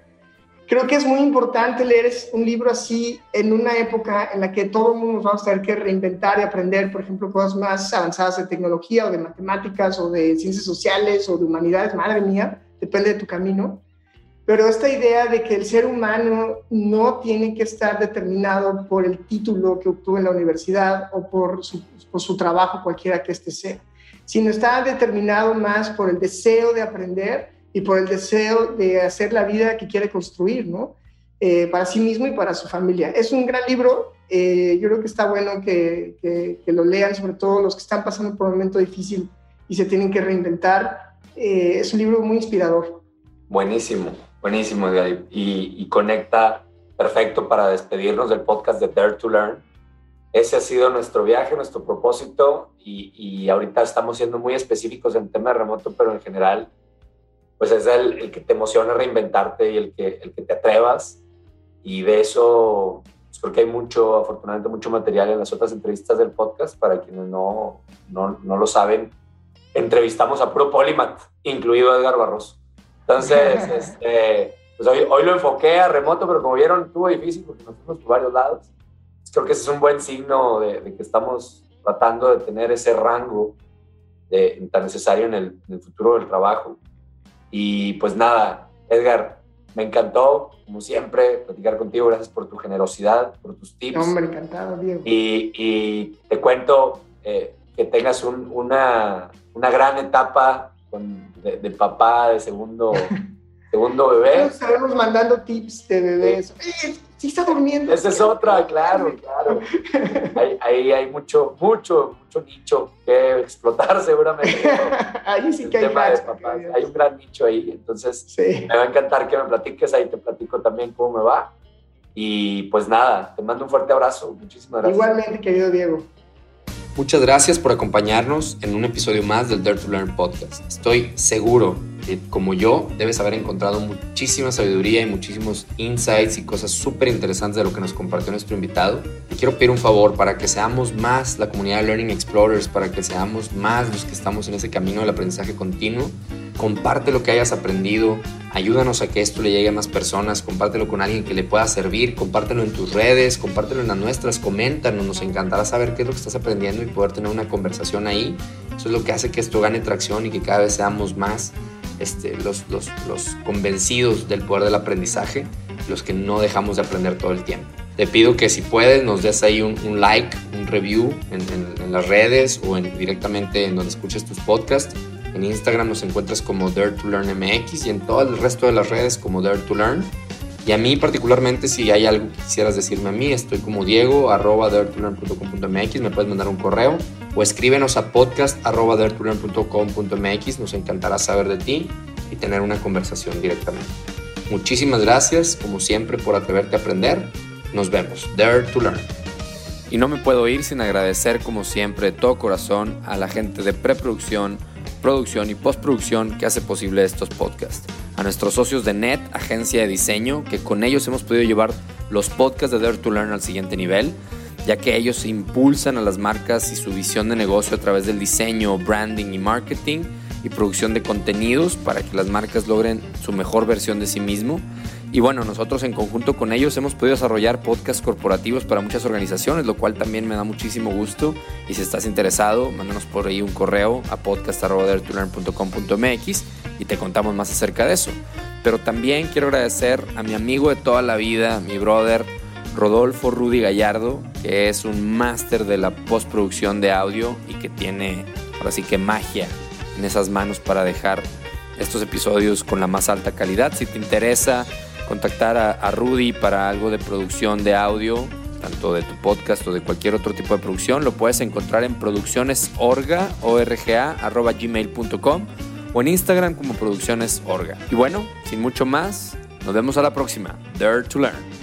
Creo que es muy importante leer un libro así en una época en la que todo el mundo nos vamos a tener que reinventar y aprender, por ejemplo, cosas más avanzadas de tecnología o de matemáticas o de ciencias sociales o de humanidades, madre mía, depende de tu camino. Pero esta idea de que el ser humano no tiene que estar determinado por el título que obtuvo en la universidad o por su, por su trabajo, cualquiera que este sea, sino está determinado más por el deseo de aprender y por el deseo de hacer la vida que quiere construir, ¿no? Eh, para sí mismo y para su familia. Es un gran libro, eh, yo creo que está bueno que, que, lo lean, sobre todo los que están pasando por un momento difícil y se tienen que reinventar. Eh, es un libro muy inspirador. Buenísimo. Buenísimo, y, y, conecta perfecto para despedirnos del podcast de Dare to Learn. Ese ha sido nuestro viaje, nuestro propósito y, y ahorita estamos siendo muy específicos en tema de remoto, pero en general, pues es el, el, que te emociona reinventarte y el que, el que te atrevas. Y de eso, pues creo que hay mucho, afortunadamente, mucho material en las otras entrevistas del podcast. Para quienes no, no, no lo saben, entrevistamos a puro Polymath, incluido Edgar Barroso. Entonces, este, pues hoy, hoy, lo enfoqué a remoto, pero como vieron, estuvo difícil porque nos fuimos por varios lados. Creo que ese es un buen signo de, que estamos tratando de tener ese rango tan necesario en el, en el futuro del trabajo. Y pues nada, Edgar, me encantó, como siempre, platicar contigo. Gracias por tu generosidad, por tus tips. Hombre, encantado, Diego. Y, y te cuento eh, que tengas una, una, gran etapa con, de, papá, de segundo, segundo bebé. Estaremos mandando tips de bebés. Sí está durmiendo. Esa es otra, claro, claro. Ahí, hay mucho, mucho, mucho nicho que explotar seguramente. ahí sí que hay, hay un gran nicho ahí. Entonces, me va a encantar que me platiques. Ahí te platico también cómo me va. Y pues nada, te mando un fuerte abrazo. Muchísimas gracias. Igualmente, querido Diego. Muchas gracias por acompañarnos en un episodio más del Dare to Learn podcast. Estoy seguro como yo, debes haber encontrado muchísima sabiduría y muchísimos insights y cosas súper interesantes de lo que nos compartió nuestro invitado. Quiero pedir un favor para que seamos más la comunidad de Learning Explorers, para que seamos más los que estamos en ese camino del aprendizaje continuo comparte lo que hayas aprendido, ayúdanos a que esto le llegue a más personas, compártelo con alguien que le pueda servir, compártelo en tus redes, compártelo en las nuestras, coméntanos, nos encantará saber qué es lo que estás aprendiendo y poder tener una conversación ahí. Eso es lo que hace que esto gane tracción y que cada vez seamos más este, los, los, convencidos del poder del aprendizaje, los que no dejamos de aprender todo el tiempo. Te pido que si puedes nos des ahí un, like, un review en, en, las redes o en, directamente en donde escuches tus podcasts en Instagram nos encuentras como Dare to Learn MX y en todo el resto de las redes como Dare to Learn. Y a mí particularmente, si hay algo que quisieras decirme a mí, estoy como Diego, arroba daretolearn.com.mx, me puedes mandar un correo o escríbenos a podcast arroba daretolearn.com.mx, nos encantará saber de ti y tener una conversación directamente. Muchísimas gracias, como siempre, por atreverte a aprender. Nos vemos. Dare to Learn. Y no me puedo ir sin agradecer, como siempre, de todo corazón a la gente de preproducción, producción y postproducción que hace posible estos podcasts. A nuestros socios de NET, agencia de diseño, que con ellos hemos podido llevar los podcasts de Dare to Learn al siguiente nivel, ya que ellos impulsan a las marcas y su visión de negocio a través del diseño, branding y marketing y producción de contenidos para que las marcas logren su mejor versión de sí mismo y bueno, nosotros en conjunto con ellos hemos podido desarrollar podcasts corporativos para muchas organizaciones, lo cual también me da muchísimo gusto. Y si estás interesado, mándanos por ahí un correo a podcast.com.mx y te contamos más acerca de eso. Pero también quiero agradecer a mi amigo de toda la vida, mi brother Rodolfo Rudy Gallardo, que es un máster de la postproducción de audio y que tiene ahora sí que magia en esas manos para dejar estos episodios con la más alta calidad. Si te interesa contactar a, Rudy para algo de producción de audio, tanto de tu podcast o de cualquier otro tipo de producción, lo puedes encontrar en produccionesorga, arroba gmail.com o en Instagram como produccionesorga. Y bueno, sin mucho más, nos vemos a la próxima. Dare to Learn.